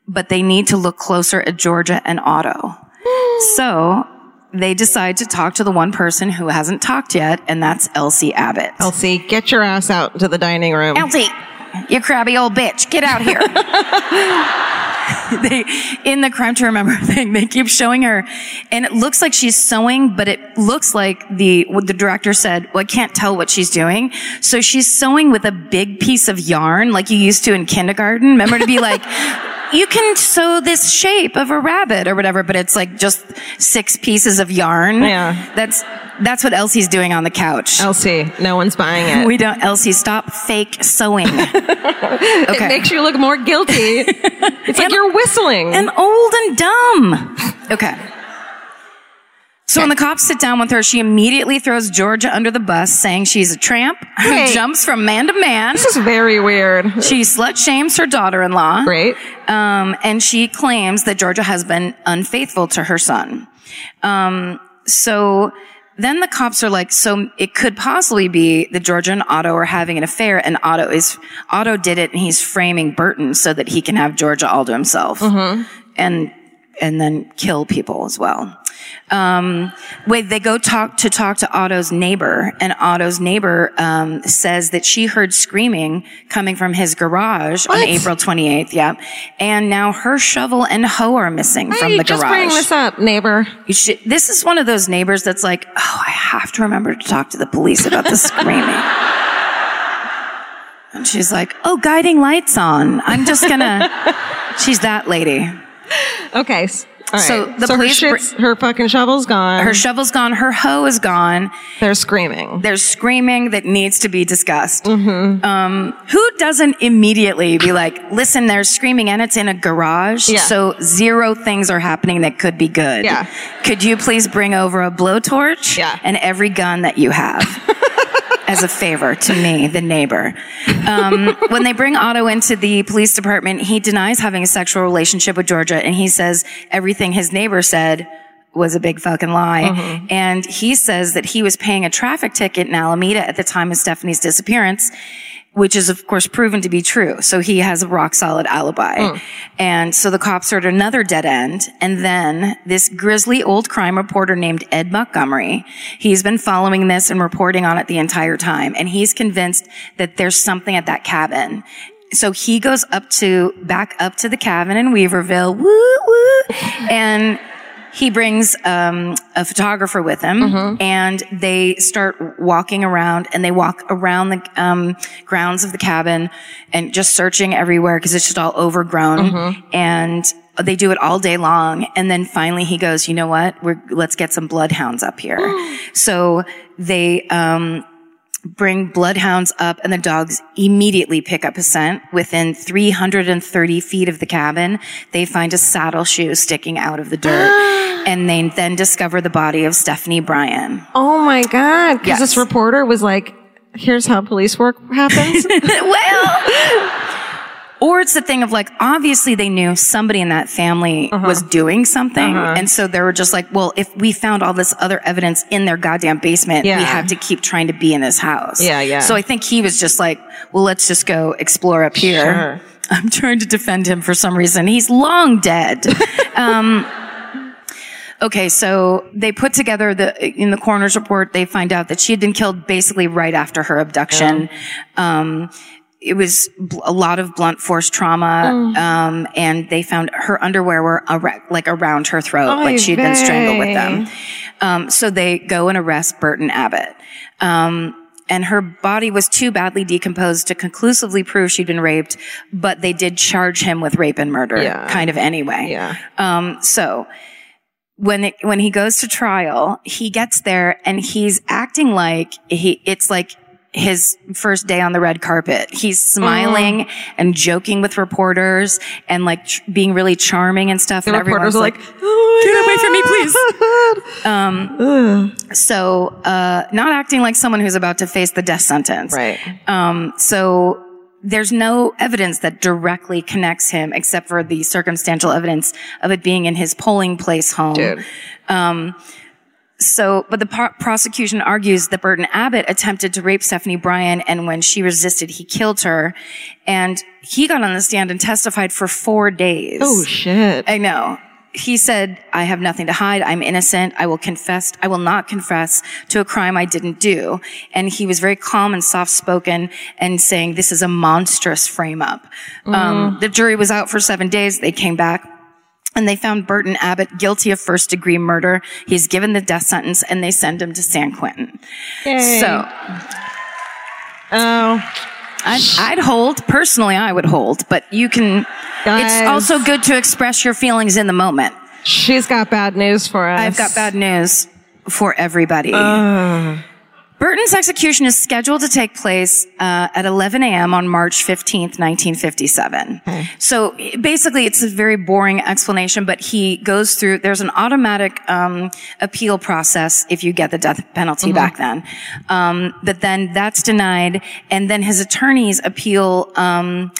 but they need to look closer at Georgia and Otto. so, they decide to talk to the one person who hasn't talked yet, and that's Elsie Abbott. Elsie, get your ass out to the dining room. Elsie, you crabby old bitch, get out here. they in the crime to remember thing they keep showing her and it looks like she's sewing but it looks like the the director said well i can't tell what she's doing. So she's sewing with a big piece of yarn like you used to in kindergarten. Remember to be like you can sew this shape of a rabbit or whatever but it's like just six pieces of yarn Yeah. that's that's what elsie's doing on the couch Elsie, no one's buying it. we don't elsie stop fake sewing okay. It makes you look more guilty. it's like And- you're whistling. and old and dumb. Okay. So when the cops sit down with her, she immediately throws Georgia under the bus, saying she's a tramp who Wait. jumps from man to man. This is very weird. She slut shames her daughter-in-law. Great. Um, and she claims that Georgia has been unfaithful to her son. Um, so then the cops are like, so it could possibly be that Georgia and Otto are having an affair and Otto is, Otto did it and he's framing Burton so that he can have Georgia all to himself. And, and then kill people as well. Um, wait, they go talk to talk to Otto's neighbor, and Otto's neighbor um, says that she heard screaming coming from his garage on April 28th. Yep, and now her shovel and hoe are missing from the just garage. bring this up, neighbor. Should, this is one of those neighbors that's like, oh, I have to remember to talk to the police about the screaming. And she's like, oh, guiding lights on. I'm just gonna. she's that lady. Okay. S- all right. So the her, police shit's, her fucking shovel's gone. Her shovel's gone. Her hoe is gone. They're screaming. There's screaming that needs to be discussed. Mm-hmm. Um, who doesn't immediately be like, listen, there's screaming and it's in a garage. Yeah. So zero things are happening that could be good. Yeah. Could you please bring over a blowtorch Yeah. and every gun that you have? As a favor to me, the neighbor. Um, when they bring Otto into the police department, he denies having a sexual relationship with Georgia and he says everything his neighbor said was a big fucking lie. Mm-hmm. And he says that he was paying a traffic ticket in Alameda at the time of Stephanie's disappearance, which is of course proven to be true. So he has a rock solid alibi. Hmm. And so the cops are at another dead end. And then this grisly old crime reporter named Ed Montgomery, he's been following this and reporting on it the entire time. And he's convinced that there's something at that cabin. So he goes up to, back up to the cabin in Weaverville, woo, woo, and he brings um, a photographer with him and they start walking around and they walk around the um, grounds of the cabin and just searching everywhere because it's just all overgrown and they do it all day long. And then finally he goes you know what? We're, let's get some bloodhounds up here. So they um, bring bloodhounds up and the dogs immediately pick up a scent. Within 330 feet of the cabin, they find a saddle shoe sticking out of the dirt and they then discover the body of Stephanie Bryan. oh my god! Because Yes. this reporter was like, "Here's how police work happens." well, or it's the thing of like, obviously they knew somebody in that family Uh-huh. was doing something. And so they were just like, well, if we found all this other evidence in their goddamn basement, Yeah. we have to keep trying to be in this house. Yeah, yeah. So I think he was just like, well, let's just go explore up here. Sure. I'm trying to defend him for some reason. He's long dead. um, okay, so they put together the in the coroner's report. They find out that she had been killed basically right after her abduction. Um, it was bl- a lot of blunt force trauma, um, and they found her underwear were ar- like around her throat, Oy like she'd been strangled with them. Um, so they go and arrest Burton Abbott. Um, and her body was too badly decomposed to conclusively prove she'd been raped, but they did charge him with rape and murder, Yeah. kind of anyway. Yeah. Um, so when it, when he goes to trial, he gets there and he's acting like he, it's like his first day on the red carpet. He's smiling Mm. and joking with reporters and like ch- being really charming and stuff. the and reporters everyone's are like, "Oh "Get away from me, God." so, uh, not acting like someone who's about to face the death sentence. Right. Um, so there's no evidence that directly connects him except for the circumstantial evidence of it being in his polling place home. Dude. So, but the pro- prosecution argues that Burton Abbott attempted to rape Stephanie Bryan and when she resisted, he killed her. And he got on the stand and testified for four days. Oh shit! I know. He said, I have nothing to hide. I'm innocent. I will confess. I will not confess to a crime I didn't do. And he was very calm and soft spoken and saying, this is a monstrous frame up. Um, the jury was out for seven days. They came back. And they found Burton Abbott guilty of first degree murder. He's given the death sentence and they send him to San Quentin. Yay. So oh, I'd, I'd hold, personally, I would hold, but you can, Guys. it's also good to express your feelings in the moment. she's got bad news for us. I've got bad news for everybody. Burton's execution is scheduled to take place uh, at 11 a.m. on March 15th, 1957. So basically, it's a very boring explanation, but he goes through. There's an automatic um, appeal process if you get the death penalty back then, um, but then that's denied, and then his attorneys appeal. Um,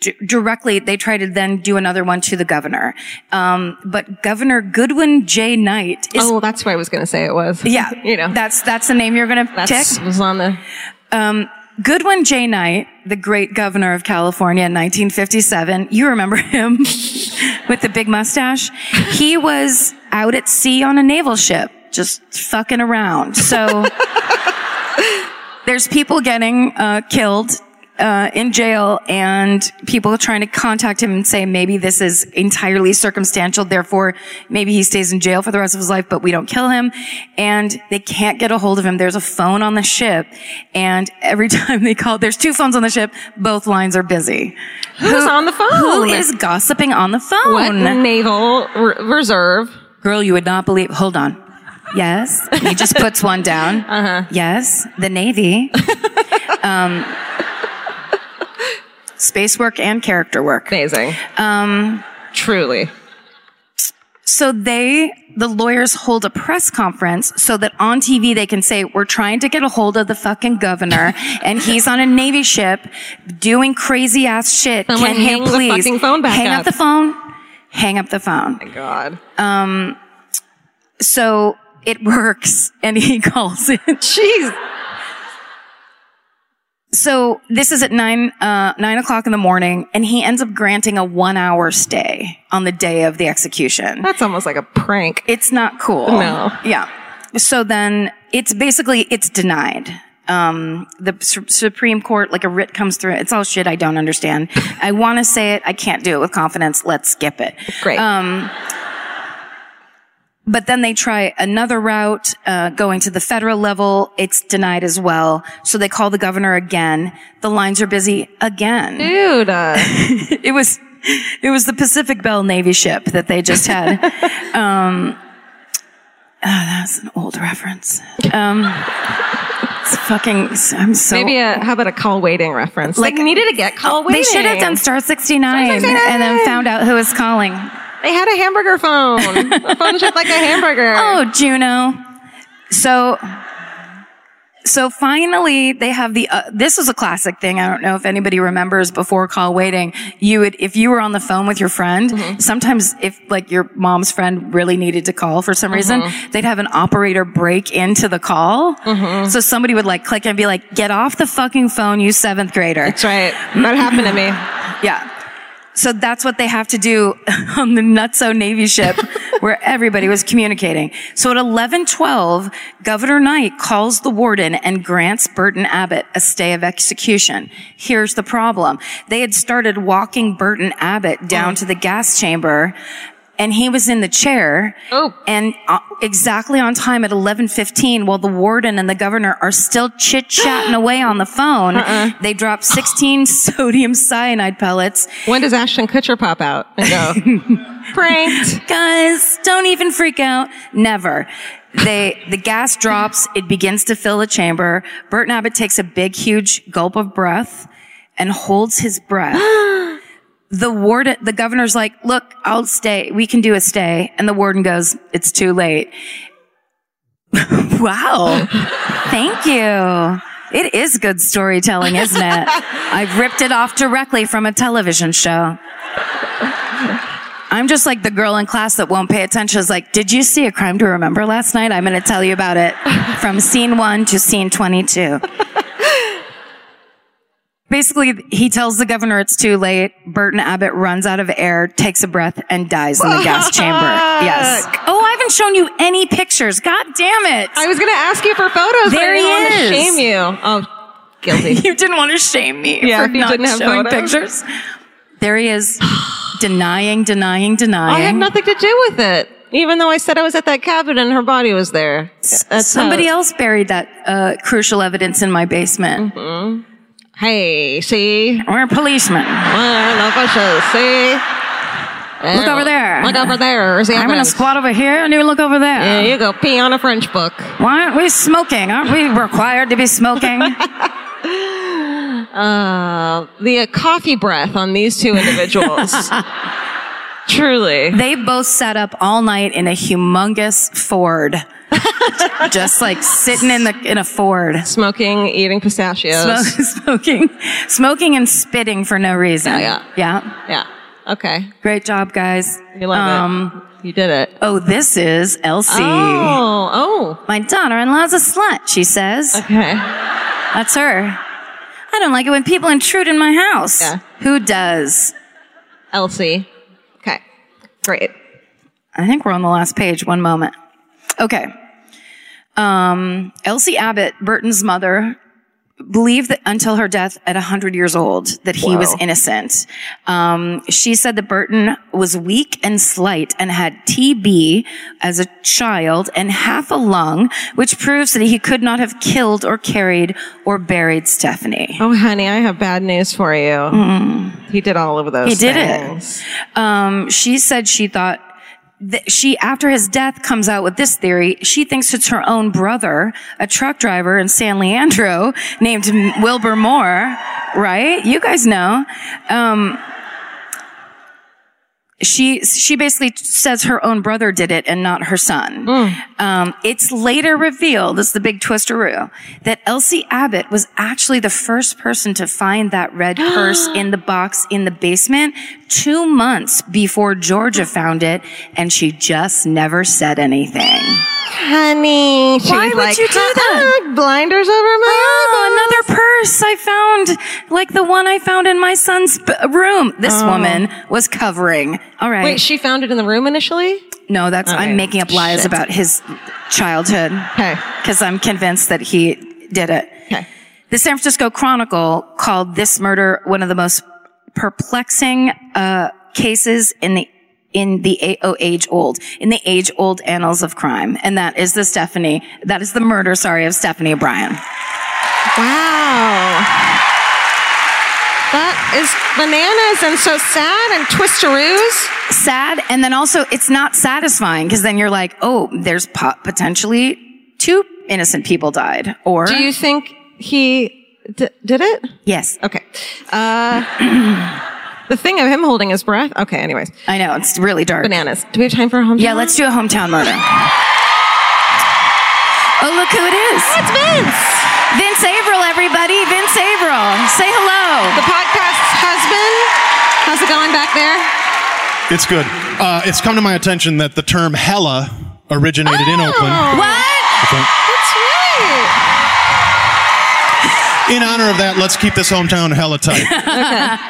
d- directly, they try to then do another one to the governor. Um, but Governor Goodwin J. Knight is Oh, that's what I was going to say it was. yeah, you know, that's that's the name you're gonna that's tick. was on the. Um, Goodwin J. Knight, the great governor of California in 1957. You remember him with the big mustache? He was out at sea on a naval ship, just fucking around. So there's people getting uh, killed. Uh, in jail and people trying to contact him and say maybe this is entirely circumstantial therefore maybe he stays in jail for the rest of his life but we don't kill him. And they can't get a hold of him. There's a phone on the ship and every time they call there's two phones on the ship. Both lines are busy. Who's on the phone? who is gossiping on the phone? what naval re- reserve? girl you would not believe hold on. Yes? He just puts one down. Uh-huh. yes? The navy. um space work and character work Amazing. um Truly. So they, the lawyers hold a press conference so that on TV they can say, we're trying to get a hold of the fucking governor and he's on a Navy ship doing crazy ass shit. Someone Can hang the please fucking phone back hang up." up the phone? Hang up the phone. My God. Um, so it works and he calls it. Jeez. So this is at nine, uh, nine o'clock in the morning and he ends up granting a one hour stay on the day of the execution. That's almost like a prank. It's not cool. No. Yeah. So then it's basically, it's denied. Um, the Su- Supreme Court, like a writ comes through. It's all shit I don't understand. I want to say it. I can't do it with confidence. Let's skip it. Great. Um, but then they try another route, uh, going to the federal level. It's denied as well. So they call the governor again. The lines are busy again Dude. Uh, it was it was the Pacific Bell Navy ship that they just had. um, ah, that's an old reference. Um, it's fucking. I'm so. maybe a, how about a call waiting reference? Like, Like- needed to get call waiting. they should have done Star 69 Star 69. and then found out who was calling. They had a hamburger phone. a phone shaped like a hamburger. Oh, Juno. So, so finally they have the, uh, this was a classic thing. I don't know if anybody remembers before call waiting. You would, if you were on the phone with your friend, Mm-hmm. sometimes if like your mom's friend really needed to call for some reason, Mm-hmm. they'd have an operator break into the call. So somebody would like click and be like, get off the fucking phone, you seventh grader. That's right. That happened to me. Yeah. So that's what they have to do on the Nutso Navy ship where everybody was communicating. So at 1112, Governor Knight calls the warden and grants Burton Abbott a stay of execution. Here's the problem. They had started walking Burton Abbott down to the gas chamber and he was in the chair. Oh. And uh, exactly on time at 11:15 while the warden and the governor are still chit-chatting away on the phone, Uh-uh. they drop 16 sodium cyanide pellets. When does Ashton Kutcher pop out and go, pranked? Guys, don't even freak out. Never. They, the gas drops, it begins to fill the chamber. Burton Abbott takes a big, huge gulp of breath and holds his breath. the warden, the governor's like, look, I'll stay. We can do a stay. And the warden goes, it's too late. wow. Thank you. It is good storytelling, isn't it? I've ripped it off directly from a television show. I'm just like the girl in class that won't pay attention. Is like, did you see a crime to remember last night? I'm going to tell you about it from scene one to scene 22. Basically, he tells the governor it's too late. Burton Abbott runs out of air, takes a breath, and dies in the gas chamber. Yes. Oh, I haven't shown you any pictures. God damn it. I was going to ask you for photos, There but I didn't he want to is. shame you. Oh, guilty. you didn't want to shame me Yeah, for if you not didn't have showing photos. pictures. There he is, denying, denying, denying. I had nothing to do with it. Even though I said I was at that cabin and her body was there. That's Somebody how- else buried that uh, crucial evidence in my basement. Hey, see? A policeman. Well, no question. See? Look over there. Look over there. The I'm going to squat over here and you look over there. There you go. Pee on a French book. Why aren't we smoking? Aren't we required to be smoking? Uh, the uh, coffee breath on these two individuals. Truly. they both sat up all night in a humongous Ford. Just like sitting in the in a Ford. Smoking, eating pistachios. Smoking, smoking and spitting for no reason. Yeah, yeah. Yeah. Okay. Great job, guys. You love um, it. You did it. Oh, this is Elsie. Oh, oh. My daughter-in-law's a slut, she says. oh. Okay. That's her. I don't like it when people intrude in my house. Yeah. Who does? Elsie. Okay. Great. I think we're on the last page. One moment. Okay. Um, Elsie Abbott, Burton's mother, believed that until her death at 100 years old that he was innocent. Um, she said that Burton was weak and slight and had TB as a child and half a lung, which proves that he could not have killed or carried or buried Stephanie. Oh, honey, I have bad news for you. He did all of those He did it. things. Um, she said she thought that she, after his death, comes out with this theory. She thinks it's her own brother, a truck driver in San Leandro named Wilbur Moore, right? You guys know. Um, she she basically says her own brother did it and not her son. Um, it's later revealed, this is the big twisteroo, that Elsie Abbott was actually the first person to find that red purse in the box in the basement two months before Georgia found it, and she just never said anything. Honey. She's Why would like, you do that? "Uh-uh, Blinders over my Oh, another purse I found, like the one I found in my son's b- room. This oh. woman was covering. All right. Wait, she found it in the room initially? No, that's Okay. I'm making up lies Shit. about his childhood Okay. because I'm convinced that he did it. Okay. The San Francisco Chronicle called this murder one of the most perplexing uh, cases in the in the oh, age old in the age old annals of crime, and that is the Stephanie. That is the murder. Sorry, of Stephanie Bryan. Wow. That is bananas and so sad and twisteroos. Sad, and then also it's not satisfying because then you're like, oh, there's po- potentially two innocent people died, or Do you think he d- did it? yes, Okay. Uh, the thing of him holding his breath. Okay, anyways. I know it's really dark. Bananas. Do we have time for a home? Yeah, let's do a hometown murder. Oh, look who it is. It's Vince, Vince Averill, everybody. Vince Averill. Say hello. the podcast's husband. How's it going back there? It's good. Uh, it's come to my attention that the term hella originated in Oakland. What? In honor of that, let's keep this hometown hella tight.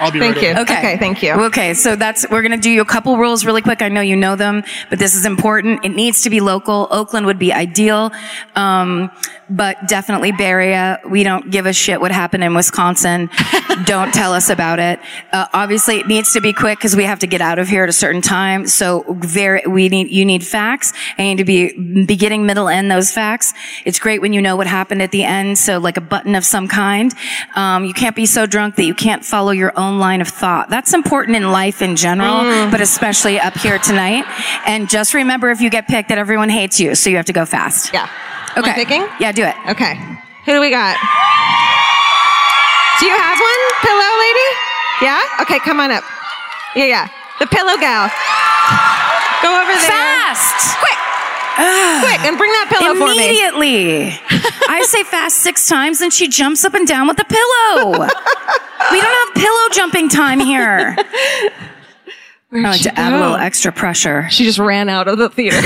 I'll be Thank right you. over. Okay. Okay, thank you. Okay, so that's we're gonna do you a couple rules really quick. I know you know them, but this is important. It needs to be local. Oakland would be ideal, um, but definitely Area. We don't give a shit what happened in Wisconsin. don't tell us about it. Uh, obviously, it needs to be quick because we have to get out of here at a certain time. So very, we need you need facts. I need to be beginning, middle, end those facts. It's great when you know what happened at the end. So like a button of some kind. Um, you can't be so drunk that you can't follow your own line of thought. That's important in life in general, but especially up here tonight. And just remember, if you get picked, that everyone hates you, so you have to go fast. Yeah. Am I Okay. picking? Yeah, do it. Okay. Who do we got? Do you have one, pillow lady? Yeah? Okay, come on up. Yeah, yeah. The pillow gal. Go over there. Fast. Quick. Quick, and bring that pillow for me. Immediately. I say fast six times, and she jumps up and down with the pillow. we don't have pillow jumping time here. I like to add a little extra pressure. She just ran out of the theater.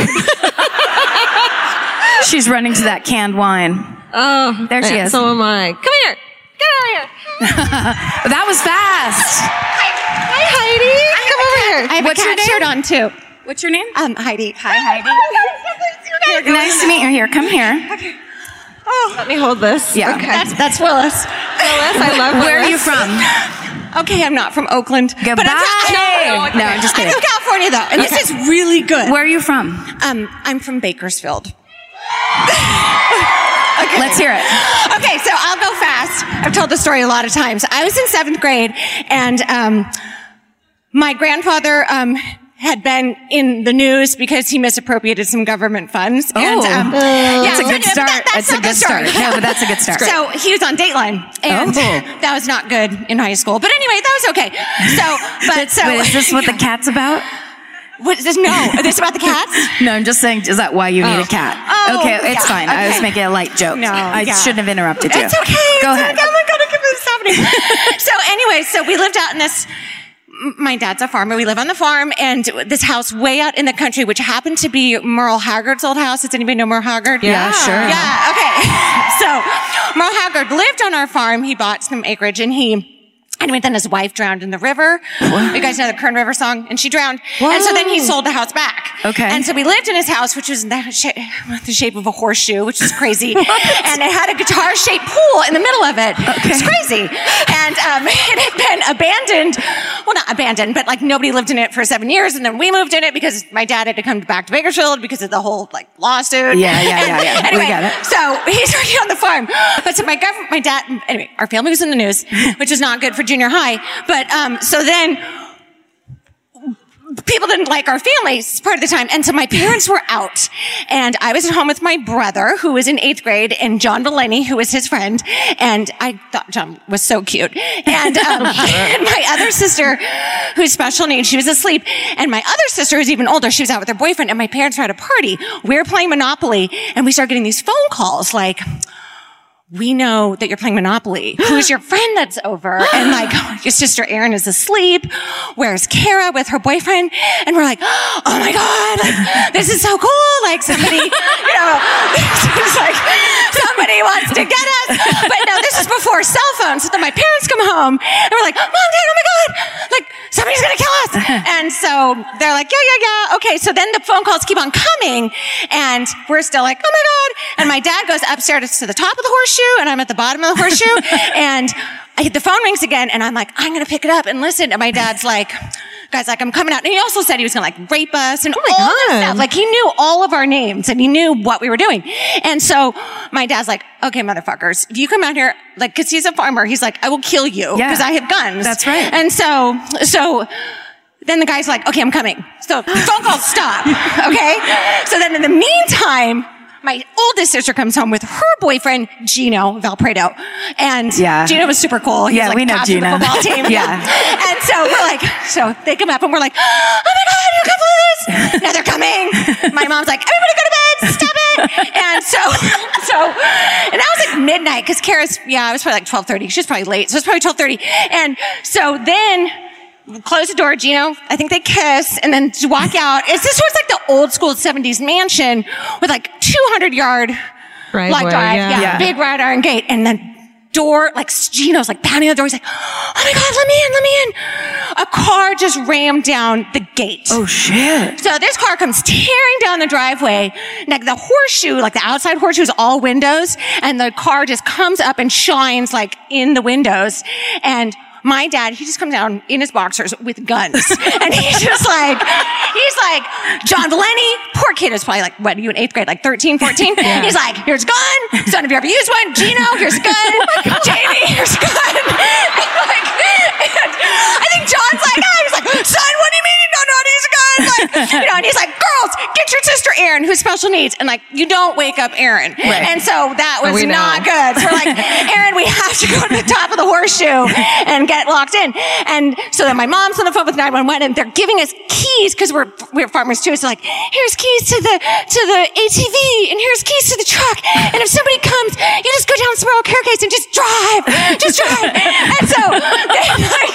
She's running to that canned wine. oh, There she yeah, is. So am I. Come here. Get out of here. That was fast. Hi, Heidi. Come over here. I have What's a your cat name? shirt on too. What's your name? Um, Heidi. Hi, Heidi. Nice to meet you. Here, come here. Okay. Oh, Let me hold this. Yeah. Okay. That's that's Willis. Phyllis, I love Willis. Where are you from? Okay, I'm not from Oakland. Goodbye. But I'm from, No, no, I'm just kidding. I'm from California though, and this is really good. Where are you from? Um, I'm from Bakersfield. Let's hear it. Okay, so I'll go fast. I've told the story a lot of times. I was in seventh grade, and um, my grandfather um, had been in the news because he misappropriated some government funds. And, Oh. um, That's a good start. that- That's a good start. No, but that's a good start. So he was on Dateline, and Oh. that was not good in high school. But anyway, that was okay. So, but so Wait, is this what the cat's about? What is this? No, is this about the cats? No, I'm just saying, is that why you need a oh. cat? Oh, okay, it's yeah, fine. I was making a light joke. No, I yeah. shouldn't have interrupted you. It's okay. Go it's ahead. Okay. Oh my god, I can't believe happening. so anyway, so we lived out in this. My dad's a farmer. We live on the farm, and this house way out in the country, which happened to be Merle Haggard's old house. Does anybody know Merle Haggard? Yeah, sure. Yeah. Okay. so Merle Haggard lived on our farm. He bought some acreage, and he. Anyway, then his wife drowned in the river. You guys know the Kern River song? And she drowned. And so then he sold the house back. Okay. And so we lived in his house, which was in the, shape, the shape of a horseshoe, which is crazy. and it had a guitar shaped pool in the middle of it. Okay. It's crazy. And um, it had been abandoned. Well, not abandoned, but like nobody lived in it for seven years. And then we moved in it because my dad had to come back to Bakersfield because of the whole like lawsuit. Yeah, yeah, And yeah, yeah. We Anyway, get it. so he's working on the farm. But so my government, my dad, anyway, our family was in the news, which is not good for junior high. But um, so then people didn't like our families part of the time. And so my parents were out and I was at home with my brother who was in eighth grade and John Delaney, who was his friend. And I thought John was so cute. And, um, and my other sister who's special needs, she was asleep. And my other sister who's even older, she was out with her boyfriend and my parents were at a party. We were playing Monopoly and we started getting these phone calls like, we know that you're playing Monopoly. Who's your friend that's over? And like, your sister Erin is asleep. Where's Kara with her boyfriend? And we're like, oh my God, like, this is so cool. Like somebody, you know, it's like, somebody wants to get us. But no, this is before cell phones. So then my parents come home and we're like, mom, dad, oh my God, like somebody's going to kill us. And so they're like, yeah, yeah, yeah. Okay. So then the phone calls keep on coming and we're still like, oh my God. And my dad goes upstairs to the top of the horseshoe and I'm at the bottom of the horseshoe and I hit the phone rings again and I'm like, I'm going to pick it up and listen. And my dad's like, guys, like, I'm coming out. And he also said he was going to like rape us and all this God. Oh. stuff. Like he knew all of our names and he knew what we were doing. And so my dad's like, okay, motherfuckers, if you come out here, like, cause he's a farmer, he's like, I will kill you Yeah. because I have guns. That's right. And so, so then the guy's like, okay, I'm coming. So phone calls stop. Okay. So then in the meantime, my oldest sister comes home with her boyfriend, Gino Valpredo. And Yeah. Gino was super cool. He Yeah, was like we know Gino. the football team. Yeah. And so we're like, so they come up and we're like, oh my God, you can't believe this. Now they're coming. My mom's like, everybody go to bed. Stop it. And so, so, and that was like midnight because Kara's, yeah, it was probably like 1230. She was probably late. So it's probably 1230. And so then close the door, Gino. I think they kiss and then walk out. It's this was like the old school 70s mansion with like 200 yard like drive. yeah. Yeah, Yeah. Big wrought iron gate. And then door, like Gino's like pounding on the door. He's like, oh my God, let me in, let me in. A car just rammed down the gate. Oh shit. So this car comes tearing down the driveway. Like the horseshoe, like the outside horseshoe is all windows and the car just comes up and shines like in the windows. And my dad, he just comes down in his boxers with guns. and he's just like, he's like, John Delaney, poor kid is probably like, what are you in eighth grade? Like 13, 14? He's like, here's a gun. Son, have you ever used one? Gino, here's a gun. Jamie, here's a gun. and like, and I think John's like, ah, he's like, son, what do you mean Like, you know, and he's like, girls, get your sister Erin, who's special needs. And like, you don't wake up Erin. And so that was not good. So we're like, Erin, we have to go to the top of the horseshoe and get locked in. And so then my mom's on the phone with 911 and they're giving us keys because we're, we're farmers too. So like, here's keys to the, to the ATV and here's keys to the truck. And if somebody comes, you just go down Sparrow Carecase and just drive, just drive. And so then like,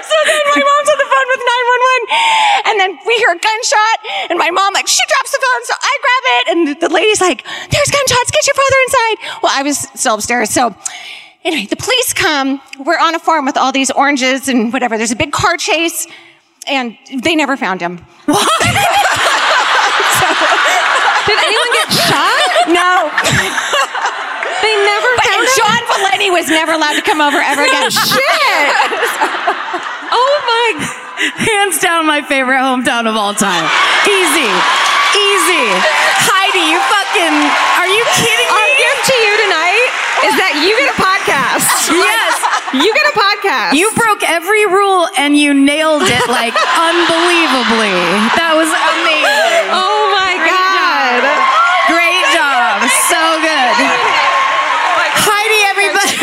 so then my mom's on the phone with 911 and then we hear a gunshot and my mom like she drops the phone so I grab it and the lady's like there's gunshots get your father inside well I was still upstairs so anyway the police come we're on a farm with all these oranges and whatever there's a big car chase and they never found him What? Did anyone get shot? no They never but found and him? John Valeni was never allowed to come over ever again Shit! oh my Hands down my favorite hometown of all time. Easy. Easy. Heidi, you fucking are you kidding me? Our gift to you tonight is that you get a podcast. Yes. You get a podcast. You broke every rule and you nailed it like unbelievably. That was amazing. Oh my God. Great job. So good. Heidi, everybody.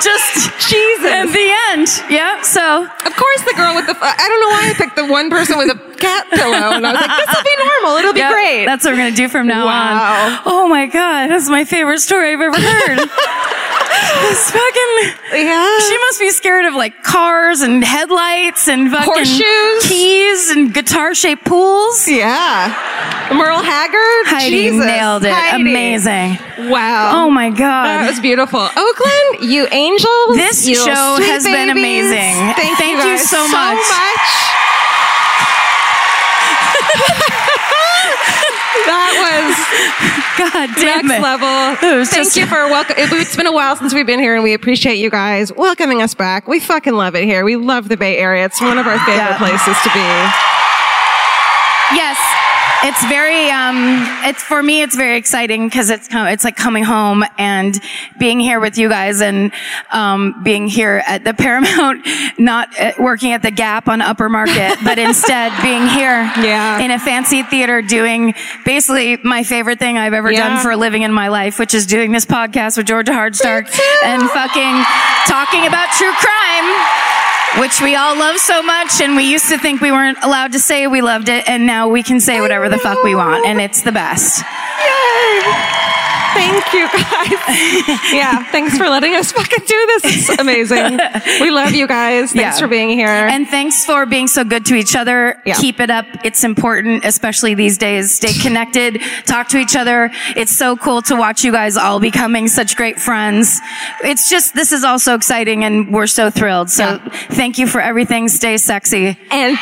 Just Jesus. In the end. Yeah. So Of course, the girl with the, I don't know why I picked the one person with a cat pillow. And I was like, this will be normal. It'll be Yep, great. That's what we're gonna do from now Wow. on. Oh my god, that's my favorite story I've ever heard. It's fucking. yeah. She must be scared of like cars and headlights and fucking Horseshoes. keys and guitar-shaped pools. yeah. Merle Haggard. Heidi Jesus. nailed it. Heidi. Amazing. Wow. Oh my god. That was beautiful. Oh, Oakland, you angels. This you show sweet has been amazing. Thank, Thank you, you guys so much. that God was damn next it. level. It Thank just- you for welcome. It's been a while since we've been here, and we appreciate you guys welcoming us back. We fucking love it here. We love the Bay Area. It's one of our favorite Yeah. places to be. Yes. It's very, um, it's for me, it's very exciting because it's, com- it's like coming home and being here with you guys and, um, being here at the Paramount, not uh, working at the Gap on Upper Market, but instead being here Yeah. in a fancy theater doing basically my favorite thing I've ever Yeah. done for a living in my life, which is doing this podcast with Georgia Hardstark and fucking talking about true crime which we all love so much and we used to think we weren't allowed to say we loved it and now we can say whatever the fuck we want and it's the best Thank you guys. yeah, thanks for letting us fucking do this. It's amazing. We love you guys. Thanks Yeah. for being here. and thanks for being so good to each other Yeah. keep it up it's important especially these days stay connected talk to each other it's so cool to watch you guys all becoming such great friends it's just this is all so exciting and we're so thrilled so thank you for everything stay sexy and